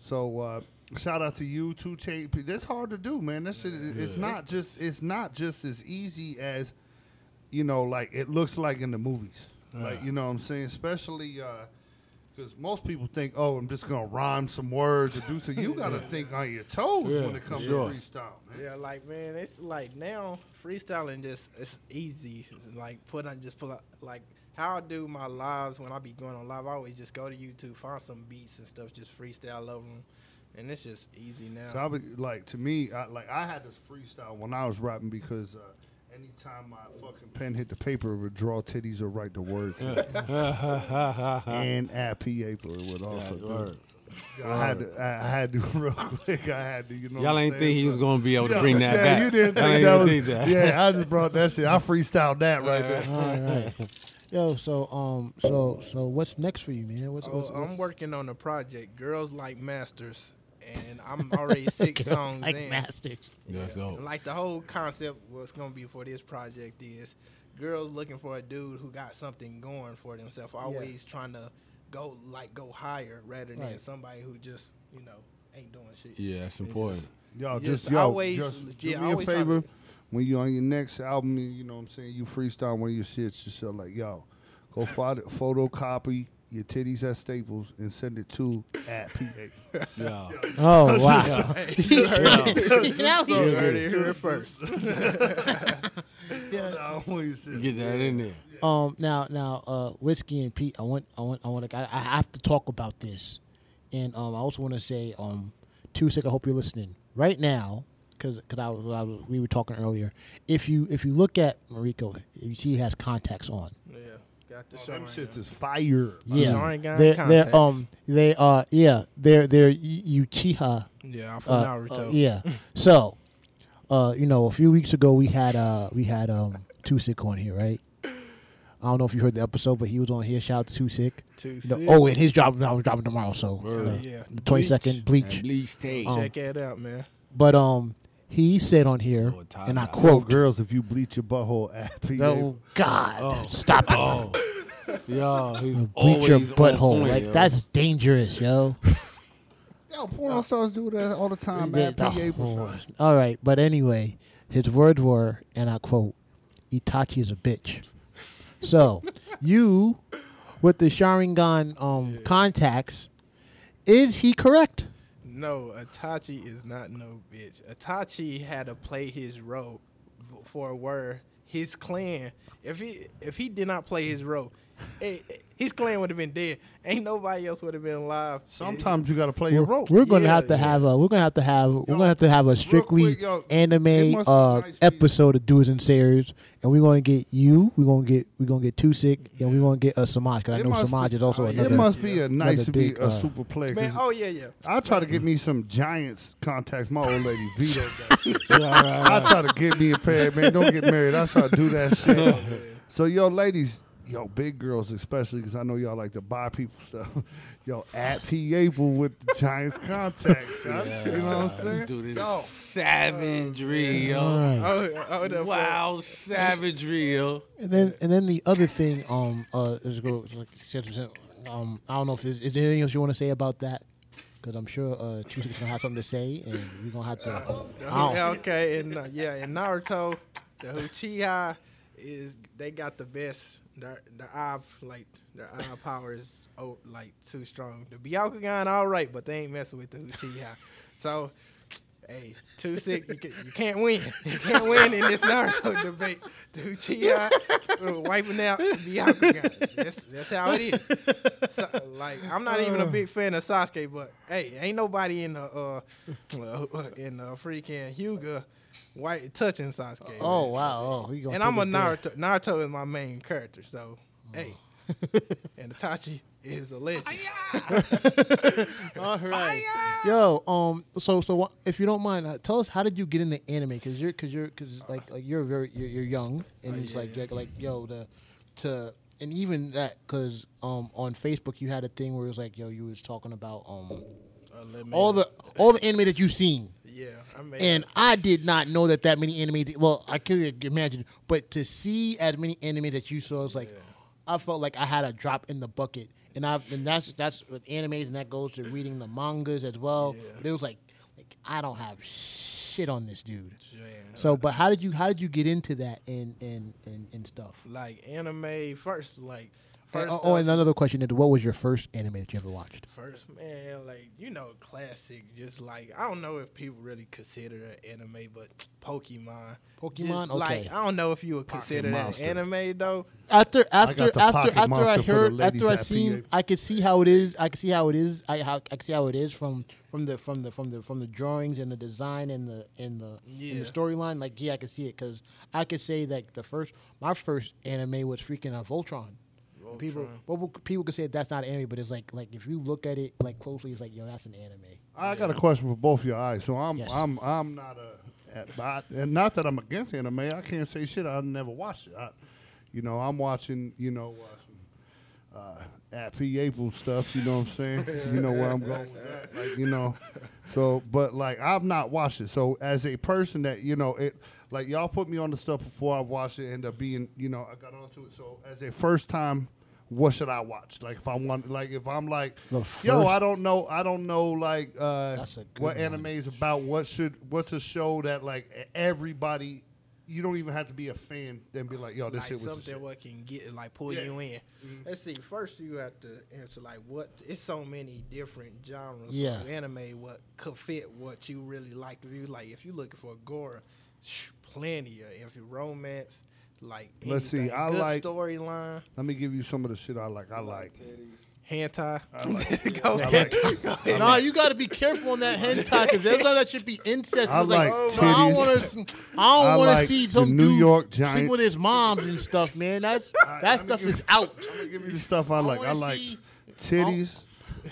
so uh, shout out to you, 2 Chainz. That's hard to do, man. That shit, is it's not just it's not just as easy as you know, like it looks like in the movies. Like you know what I'm saying, especially. Uh, because most people think, oh, I'm just gonna rhyme some words or do so. You gotta think on your toes Yeah, when it comes sure. to freestyle, man. Yeah, like man, it's like now freestyling just it's easy. It's like put on just pull out like how I do my lives when I be going on live. I always just go to YouTube, find some beats and stuff, just freestyle over them, and it's just easy now. So I would like to me, I, like I had this freestyle when I was rapping because uh, anytime my fucking pen hit the paper, it would draw titties or write the words. and add PA for it would also do. word. I had to, I, I had to real quick. I had to, you know. Y'all ain't think he was gonna be able to Yeah, bring that yeah, back. you didn't think that was. think that. Yeah, I just brought that shit. I freestyled that right there. All right. Yo, so um, so so what's next for you, man? What's, Oh, what's, what's I'm working on a project, Girls Like Masters, and I'm already six Girls songs like in. masters. That's And. Like the whole concept, what's gonna be for this project is girls looking for a dude who got something going for themselves, always trying to go like go higher rather than Right. somebody who just you know ain't doing shit. Yeah, that's They important. just- Yo, Just just, yo, always- just yeah, me a always try favor. When you on your next album, you know what I'm saying, you freestyle one of your shits, just say like, yo, go photo, photocopy your titties at Staples and send it to at PA. Yeah. Oh wow. you heard it, Now he- you heard it here first. Get that in there. Um, now, now, uh, whiskey and Pete. I want, I want, I want to. I, I have to talk about this, and um, I also want to say, um, too sick. I hope you're listening right now, because because I, was- I was, we were talking earlier. If you if you look at Marico, you see he has contacts on. yeah, got the Oh, show. them on shits here. is fire. Yeah, they're, they're um they are yeah they're they're U- Uchiha yeah, from uh, Naruto. uh, yeah. So, uh, you know, a few weeks ago we had uh we had um Tusik on here, right? I don't know if you heard the episode, but he was on here. Shout out to Tusik. Too You know- sick. oh, and his job I was dropping tomorrow, so Word. uh, yeah. the twenty second bleach. Bleach tape. Um, Check it out, man. But um, he said on here, Lord, tie and I dye. Quote quote, girls if you bleach your butthole at PA. "Oh God, Oh. stop it." Oh. Yo, he's Bleach your always on butthole. point, like yo. that's dangerous, yo. Yo, porno stars do that all the time, Yeah, man. PA oh, all right, but anyway, his words were, and I quote, "Itachi is a bitch." So, you, with the Sharingan um, contacts, is he correct? No, Itachi is not no bitch. Itachi had to play his role for a where his clan. If he if he did not play his role, eh, his clan would have been dead. Ain't nobody else would have been alive. Sometimes you got to play your role. We're gonna Yeah, have to yeah. have a we're gonna have to have we're gonna have to have a strictly quick, yo, it anime must be uh nice for you. episode of Doers and Sayers, and we're gonna get you, we're gonna get we're gonna get Tusik, and we're gonna get a Samaj because I It know must Samaj be- is also oh, yeah. another. It must be a nice another to be big, a uh, super player. Man, 'cause oh yeah, yeah. I try to get me some Giants contacts. My old lady Vito. got. I try to get me a pair, man. Don't get married. I try to do that shit. so, yo, ladies, yo, big girls especially, because I know y'all like to buy people stuff. Yo, at P. April with the Giants contacts. huh? You know what I'm saying? Dude, this Yo. savagery, yo. All right. Oh, oh, Wow, savagery, yo. And then and then the other thing um uh is go like said- said, um I don't know if is, is there anything else you want to say about that because I'm sure uh Tusik's gonna have something to say and we're gonna have to. I don't- Yeah, okay, and uh, yeah, in Naruto, the Uchiha is they got the best. Their their eye like their eye power is oh, like too strong. The Bianca Byakugan all right, but they ain't messing with the Uchiha. So, hey, too sick. You, can, you can't win. You can't win in this Naruto debate. The Uchiha wiping out the Byakugan. That's that's how it is. So, like I'm not even a big fan of Sasuke, but hey, ain't nobody in the uh in the freaking Hyuga white touching Sasuke. Oh man. wow! Oh, we gonna And I'm a it there. Naruto. Naruto is my main character, so hey. and Itachi is a legend. All right. Yo, um, so so what, if you don't mind, uh, tell us how did you get into anime? Because you're, because you're, because like, like you're very, you're, you're young, and it's like, like, like, yo, the, to, and even that, because um, on Facebook you had a thing where it was like, yo, you was talking about um, all the, all the anime that you've seen. Yeah, I mean, And I did not know that that many animes. Well, I could imagine, but to see as many animes that you saw, it's like I felt like I had a drop in the bucket. And I and that's that's with animes, and that goes to reading the mangas as well. Yeah. But it was like, like I don't have shit on this dude. yeah, So, but how did you how did you get into that and and and, and stuff? like anime first, like And- first. oh, uh, and another question is, what was your first anime that you ever watched? First, man, like you know, classic. Just like I don't know if people really consider that anime, but Pokemon. Pokemon? Just, Like Okay. I don't know if you would consider that Monster. anime though. After after got after after I monster for the heard after I at seen PA. I could see how it is I could see how it is I how I could see how it is from from the from the from the from the drawings and the design and the and the and the storyline like yeah I could see it because I could say that the first my first anime was freaking uh, Voltron. People, people, people could say that's not anime, but it's like, like if you look at it like closely, it's like, yo, that's an anime. I got a question for both of your eyes. So I'm Yes. I'm I'm not a at, I, and not that I'm against anime. I can't say shit. I never watched it. I, you know, I'm watching. You know, uh, some, uh, at P April stuff. You know what I'm saying? you know where I'm going with that. Like you know, so but like I've not watched it. So as a person that you know it. Like y'all put me on the stuff before I've watched it, end up being, you know, I got onto it. So as a first time, what should I watch? Like if I want, like if I'm like, The yo, I don't know, I don't know, like uh, That's a good what one. anime is about. What should what's a show that like everybody, you don't even have to be a fan. Then be like, yo, this like shit was something what can get like pull Yeah. you in. Mhm. Let's see. First, you have to answer like what. It's so many different genres Yeah. of anime. What could fit what you really like to view. Like if you're looking for a gore, sh- plenty of. If you romance, like Let's see, I good like- storyline, Let me give you some of the shit I like. I like. hentai. I like. Go I ahead. like. No, you got to be careful on that hentai because there's all that should be incest. I It's like, like no, I don't titties. want to. I I don't want to like see the some New dude York sleep Giants. with his moms and stuff, man. That's that let me stuff give- is out. I'm gonna give you the stuff I like. I wanna like see titties,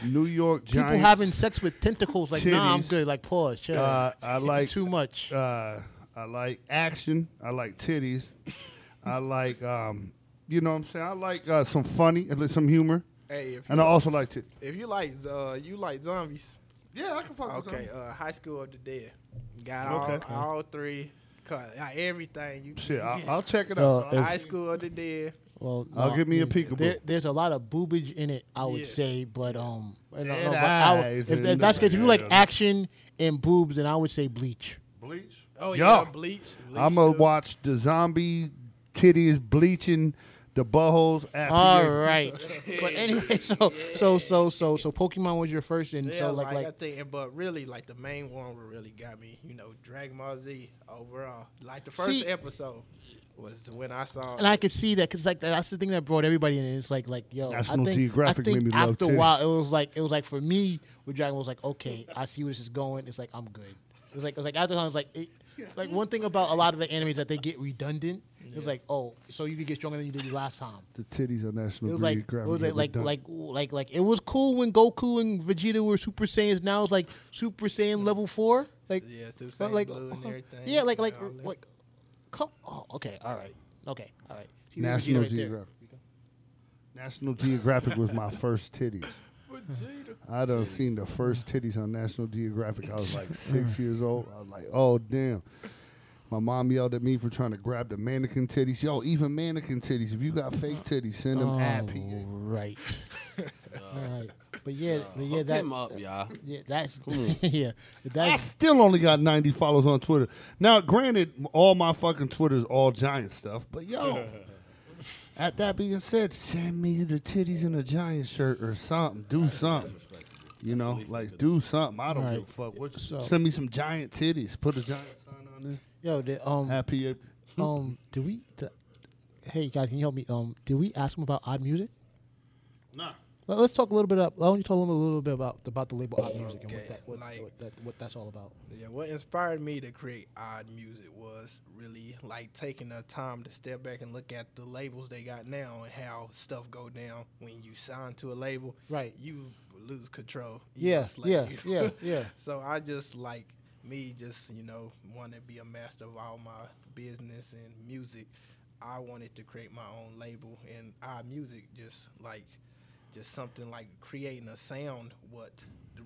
New York people Giants. having sex with tentacles. Like, nah, I'm Titties. good. Like, pause. Chill. Uh, I like too much. uh, I like action. I like titties. I like, um, you know what I'm saying? I like uh, some funny, and some humor. Hey, if you, And I also like titties. if you like uh you like zombies, Yeah, I can fuck with okay. some. Uh, High School of the Dead, got all Okay. all three. Cut uh, everything you. Shit, you I'll, get. I'll check it out. if- High School of the Dead. Well, I'll give me a peekaboo. There, there's a lot of boobage in it, I would Yes. say, but um, I don't know, but I would- if, if that's the case, if you like action and boobs, then I would say Bleach. Bleach. Oh Yo, yeah, Bleach. Bleach I'm gonna watch the zombie titties bleaching the buttholes after. All you- right, but anyway, so so so so so Pokemon was your first, and Yeah, so like, like like I think, but really, like the main one what really got me, you know, Dragon Ball Z overall. Like the first See- episode was when I saw. and I could see that because like that's the thing that brought everybody in. It's like like yo, National I think, Geographic I think made me love after a while it was like it was like for me with Dragon Ball, was like okay, I see where this is going. It's like I'm good. It was like it was like after time, it's like it, like one thing about a lot of the animes that they get redundant. It was like oh, so you can get stronger than you did last time. The titties on National It was like it was like like, like like like it was cool when Goku and Vegeta were Super Saiyans. Now it's like Super Saiyan level four. Like yeah, Super Saiyan like Blue and uh, everything. yeah, like like and like come. Oh, okay, all right, okay, all right. See, National right. Geographic. National Geographic was my first titties. I done seen the first titties on National Geographic. I was like six years old. I was like, oh damn. My mom yelled at me for trying to grab the mannequin titties. Yo, even mannequin titties. If you got fake titties, send them at PA. Oh, right. all right, but yeah, but yeah, Hook that him up, y'all. yeah, that's yeah, I that's still only got 90 followers on Twitter. Now, granted, all my fucking Twitter is all giant stuff, but yo, at that being said, send me the titties in a giant shirt or something. Do something. You know, like do something. I don't Right. give a fuck. What, So- send me some giant titties. Put a giant sign on there. yo. The, um Happy. um. Did we? The, hey guys, can you help me? Um, did we ask him about odd music? Nah. Let- Let's talk a little bit up. Why don't you tell them a little bit about about the label Odd Music and what that what, like- what, that, what that's all about? Yeah, what inspired me to create odd music was really like taking the time to step back and look at the labels they got now and how stuff go down when you sign to a label. Right. You lose control. You Yeah, yeah, yeah, yeah. So I just like me, just you know, want to be a master of all my business and music. I wanted to create my own label and odd music, just like, just something like creating a sound. What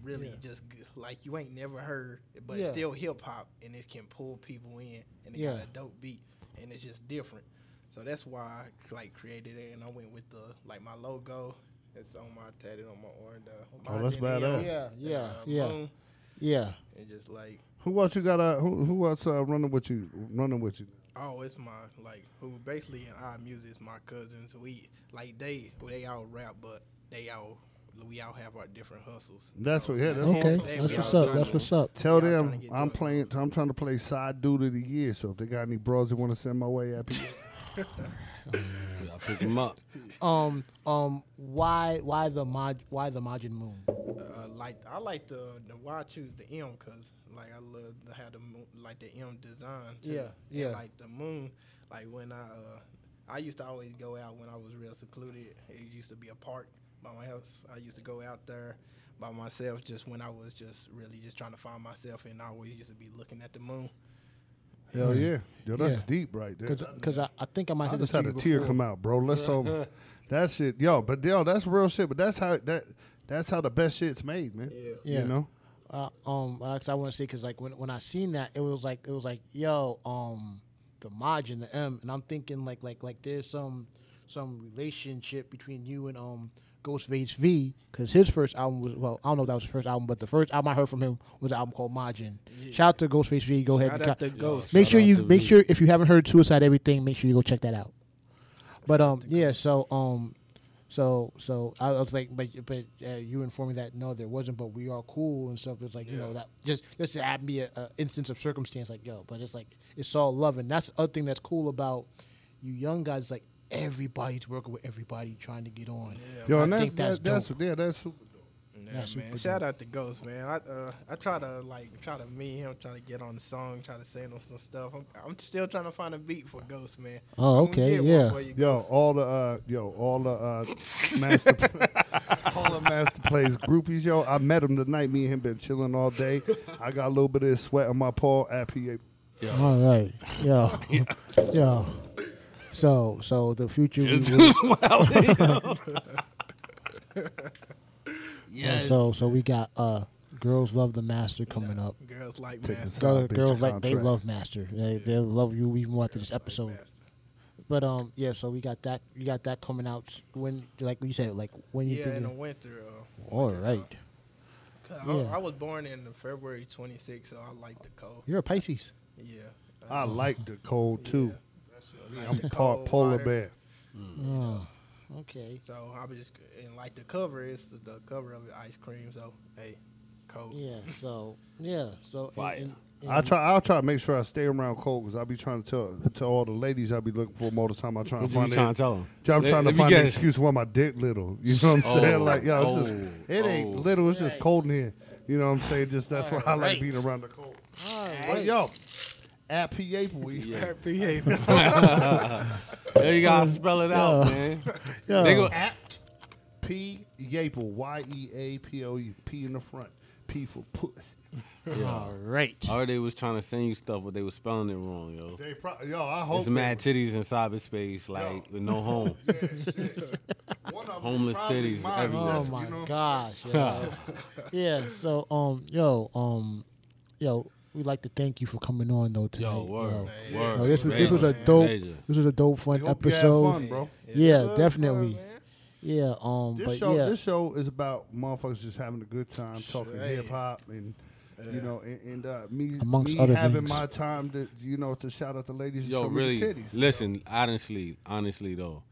really Yeah. just like you ain't never heard, but Yeah. it's still hip hop and it can pull people in and it Yeah. got a dope beat and it's just different. So that's why I like created it and I went with the like my logo. It's on my tatted on my arm. The Oh, that's Margin badass. Yeah, yeah, uh, yeah. moon, Yeah. And just like Who else you got? Uh, who, who else uh, running with you? Running with you? Oh, it's my like who basically in our music is my cousins. We like they they all rap, but they all we all have our different hustles. That's what- yeah, that's Okay, what- they- that's what's up. That's to- what's up. Tell we all trying them I'm to it. playing. I'm trying to play side dude of the year. So if they got any bros that want to send my way, happy. I'll pick them up. Um, um, why, why the mod, why the Majin Moon? Uh, like I like the, the why I choose the M because like I love to have the moon, like the M design. Too. Yeah, And, yeah. like the moon, like when I uh, I used to always go out when I was real secluded. It used to be a park by my house. I used to go out there by myself just when I was just really just trying to find myself, and I always used to be looking at the moon. Hell yeah, yo, that's Yeah. deep right there. Because I, I think I might I say this just to had you a tear before. come out, bro. Let's over that shit, yo. But yo, that's real shit. But that's how that that's how the best shit's made, man. Yeah. You know, Uh, um, 'cause I want to say because like when when I seen that, it was like it was like yo, um, the margin, the M, and I'm thinking like like like there's some some relationship between you and um Ghostface V because his first album was well, I don't know if that was his first album, but the first album I heard from him was an album called Majin. Shout out to Ghostface V. Go ahead. Shout and out co- to Ghost. make Shout sure out you make V. sure if you haven't heard Suicide Everything, make sure you go check that out. But um, yeah. So um, so so I was like, but but uh, you informed me that no, there wasn't, but we are cool and stuff. It's like you know that just just to happen be a, a instance of circumstance, like yo, but it's like it's all love, and that's the other thing that's cool about you young guys. Like everybody's working with everybody, trying to get on. Yo, I that's, think that's that, that's dope. yeah, that's super. Yeah, That's man. super Shout dope. out to Ghost, man. I uh, I try to like try to meet him, try to get on the song, try to send him some stuff. I'm, I'm still trying to find a beat for Ghost, man. Oh, okay, yeah. you, Yo, all the uh, yo, all the uh, master, all the master plays groupies. Yo, I met him tonight. Me and him been chilling all day. I got a little bit of sweat on my paw. After he, All right, yo, yo. So so the future. we It's will- just. Yeah, so so we got uh girls love the master coming up. Girls like Take man. us Girl, girls picture like they love master. They they love you even more after this episode. But um yeah, so we got that You got that coming out when like you said like when you Yeah, in the think winter. Uh, all right. 'cause Yeah. I, I was born in February 26th, so I like the cold. You're a Pisces. Yeah. I like the cold too. Like I'm the part cold polar water. bear. Oh, mm. mm, okay. So I was just and like the cover is the, the cover of the ice cream. So hey, cold. Yeah. So yeah. So and- Fire. and- I and- try. I'll try to make sure I stay around cold because I'll be trying to tell tell all the ladies I'll be looking for them all the time. I'm trying What to you find trying it. to tell him? I'm Let- trying to find an excuse why my dick little. You know what I'm oh, saying? Oh, Like, yo, it's just oh, it ain't oh. little. It's just cold in here. You know what I'm saying? Just that's why I like being around the cold. All But yo, at PA, we Yeah. Happy hey. There you gotta spell it out, Yeah. man. Yo. They go, at P Yaple Y E A P O U P in the front. P for puss. All right. I heard they was trying to send you stuff, but they was spelling it wrong, yo. They pro- yo, I hope There's mad titties in cyberspace, like with no home. Yeah, shit. One of them Homeless titties mine, everywhere. Oh my you know? gosh. yo. yeah. So um yo um yo we'd like to thank you for coming on though tonight. Yo, word, yo. word. No, this was this was a dope major. this was a dope fun We hope you had episode. fun, bro. Yeah, It was definitely. fun, man. Yeah, um This but show, yeah. this show is about motherfuckers just having a good time, talking Hey. hip hop, and you know, and, and uh, me, Amongst me other having things. my time to, you know, to shout out the ladies. and Yo, show really, me the titties. listen, honestly, honestly though,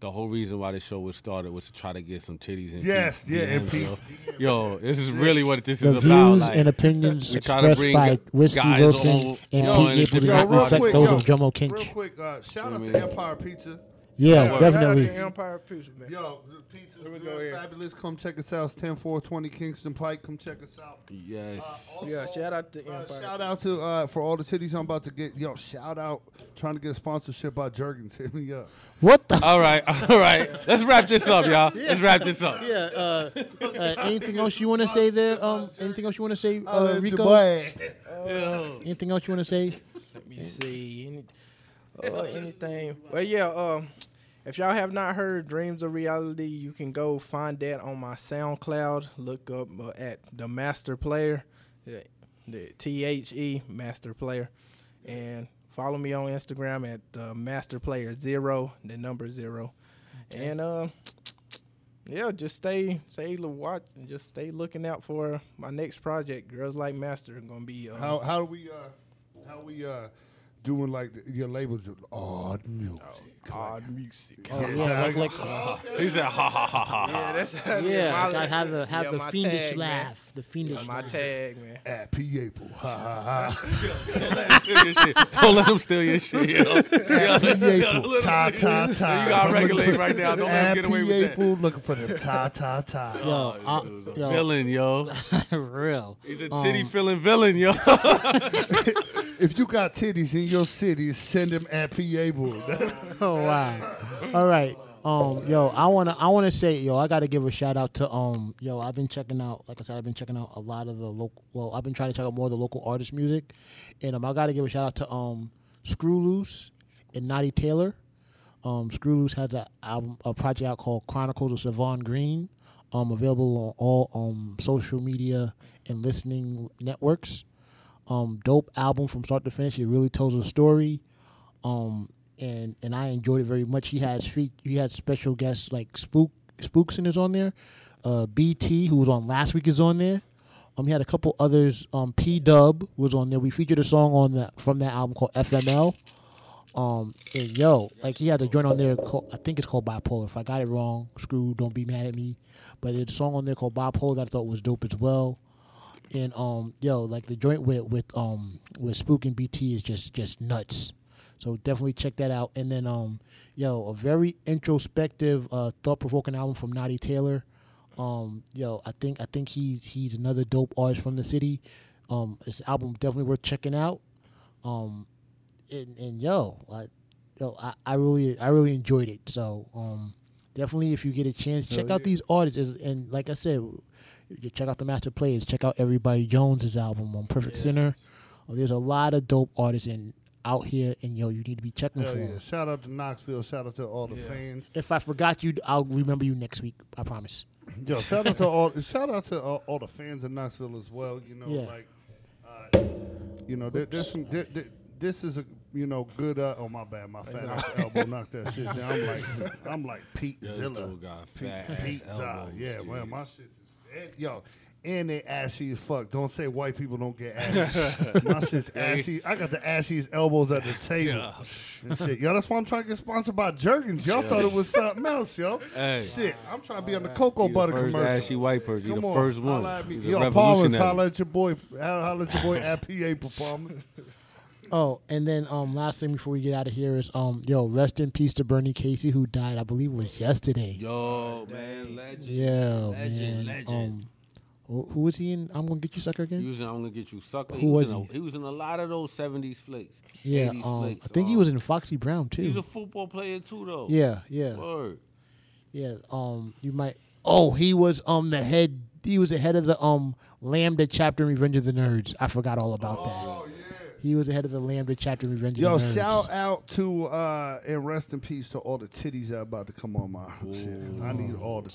the whole reason why this show was started was to try to get some titties in Yes, Pete's yeah, in DMs, Pete's yo. Yo, this is really what this the is about. views Like, and opinions we try to expressed bring by Whiskey Wilson on- and yo, Pete and do not real reflect quick, those yo, of Jomo Real Kinch. quick, uh, shout out to? Empire Pizza. Yeah, Yo, definitely. Empire Pizza, man. Yo, the pizza's Here we good, go here. fabulous. Come check us out. It's 10420 Kingston Pike. Come check us out. yes. Uh, Yeah, shout out to uh, shout out to uh, for all the cities I'm about to get. Yo, shout out trying to get a sponsorship by Jergens. Hit me up. What the? all right, all right. Let's wrap this up, y'all. Let's wrap this up. yeah. Uh, uh, anything else you want to say there? Um, anything else you want to say, uh, Rico? boy. Anything else you want to say? Let me see. Any, uh, anything. Well, yeah. Um, if y'all have not heard Dreams of Reality, you can go find that on my SoundCloud. Look up uh, at the Master Player, the, the T H E Master Player, and follow me on Instagram at uh, Master Player Zero, the number zero, and uh, yeah, just stay, stay watch, and just stay looking out for my next project. Girls Like Master gonna be uh, How how do we uh how we uh doing like the, your labels odd music? Odd music. Oh, yeah, like, like He said, ha ha ha ha. Yeah, that's yeah, my, like I have the have yeah, the fiendish tag, man. laugh, the fiendish Yeah, my laugh. tag, man. At P April. Ha ha ha. Steal your shit. Don't let him steal your shit, yo. At P April. Ta ta ta. You gotta regulate right now. Don't let him get away with that. April looking for them ta ta ta. Yo, yo, Villain, yo. real. He's a Um, titty filling villain, yo. If you got titties in your city, send them at P April. Oh wow. All right. Um, yo, I wanna I wanna say, yo, I gotta give a shout out to um, yo, I've been checking out, like I said, I've been checking out a lot of the local. Well, I've been trying to check out more of the local artist music, and um, I gotta give a shout out to um, Screw Loose and Naughty Taylor. Um, Screw Loose has a album, a project out called Chronicles of Savon Green. Um, available on all um social media and listening networks. Um, dope album from start to finish. It really tells a story. Um, and and I enjoyed it very much. He has he had special guests like Spook Spookson is on there. Uh, BT, who was on last week, is on there. Um, he had a couple others. Um, P Dub was on there. We featured a song on that from that album called FML. Um, and yo, like he had a joint on there. Called, I think it's called Bipolar. If I got it wrong, screw, don't be mad at me. But there's a song on there called Bipolar that I thought was dope as well. And um, yo, like the joint with with um with Spook and BT is just just nuts. So definitely check that out. And then um, yo, a very introspective, uh, thought provoking album from Naughty Taylor. Um, yo, I think I think he's he's another dope artist from the city. Um, this album definitely worth checking out. Um, and, and yo, I, yo, I, I really I really enjoyed it. So um, definitely if you get a chance, check Hell out these artists. And like I said, you check out the Master Players. Check out Everybody Jones's album on Perfect Sinner. Uh, there's a lot of dope artists in out here, and yo, you need to be checking Hell for yeah. 'em. Shout out to Knoxville. Shout out to all the fans. If I forgot you, I'll remember you next week. I promise. Yo, shout out to all. Shout out to all, all the fans in Knoxville as well. You know, Yeah. like, uh, you know, there, there's some. There, there, this is a you know good. Uh, oh my bad, my fat ass elbow knocked that shit down. I'm like, I'm like Pete This Zilla. dude got Pete, fat ass Pete Zilla. elbows, Yeah, dude. man, my shit is and, yo. And they ashy as fuck. Don't say white people don't get ashy. my shit's ashy. I got the ashiest elbows at the table. And shit. Yo, that's why I'm trying to get sponsored by Jergens. Y'all thought it was something else, yo. Hey. Shit, I'm trying to be on the cocoa He the first commercial. ashy white person. He Come the on, first one. holla at me. He's a Yo, Palmer's, revolutionary. holla at your boy. Holla holla at your boy at PA Performance. Oh, and then um, last thing before we get out of here is um, yo, rest in peace to Bernie Casey, who died, I believe, was yesterday. Yo, man, legend. Yeah, Legend, man. legend. Um, wh- who was he in? I'm gonna get you, sucker again. He was in I'm gonna get you sucker. Who he was, was in he? A, he was in a lot of those '70s flicks. Yeah, 80s um, flicks. I think he um, was in Foxy Brown too. He's a football player too, though. yeah, yeah, Word. yeah. Um, you might. Oh, he was um the head. He was the head of the um Lambda chapter in Revenge of the Nerds. I forgot all about that. Oh yeah. He was the head of the Lambda chapter in Revenge Yo, of the Nerds. Yo, shout out to uh, and rest in peace to all the titties that are about to come on my shit. 'cause I need all the.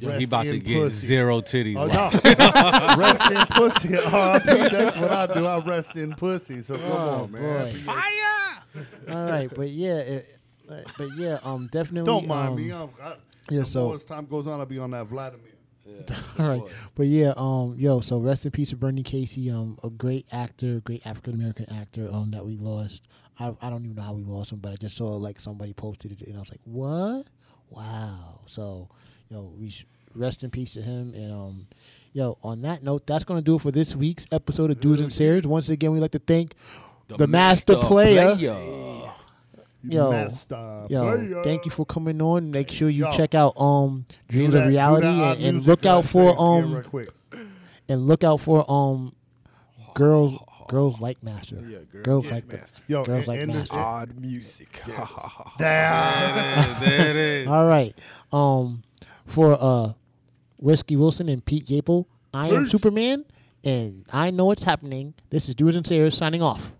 Yo, Rest he about to get pussy. zero titties. Oh no, rest in pussy. RIP. That's what I do. I rest in pussy. So come Oh, on, man. boy. Happy- All right, but yeah, it, uh, but yeah, um, definitely. Don't mind um, me. I'm, I, yeah, the so- as time goes on, I'll be on that Vladimir. Yeah, All right, but yeah, um, yo, so rest in peace to Bernie Casey, um, a great actor, great African American actor, um, that we lost. I, I don't even know how we lost him, but I just saw like somebody posted it, and I was like, what? Wow. So, yo, we sh- rest in peace to him, and um, yo, on that note, that's gonna do it for this week's episode of Dudes and Sayers. Once again, we'd like to thank the, master, player. Yo, Master Yo, player. thank you for coming on. Make sure you Yo. check out um Dreams Do of Reality that, and, and look out for um quick. and look out for um girls girls like Master. Yeah, girl, girls yeah, like master. Yo, girls and- like and Master. Odd music. Ha, ha, ha, ha. There it is. All right. Um for uh Whiskey Wilson and Pete Yapel, I am Superman and I know what's happening. This is Dudes and Sayers signing off.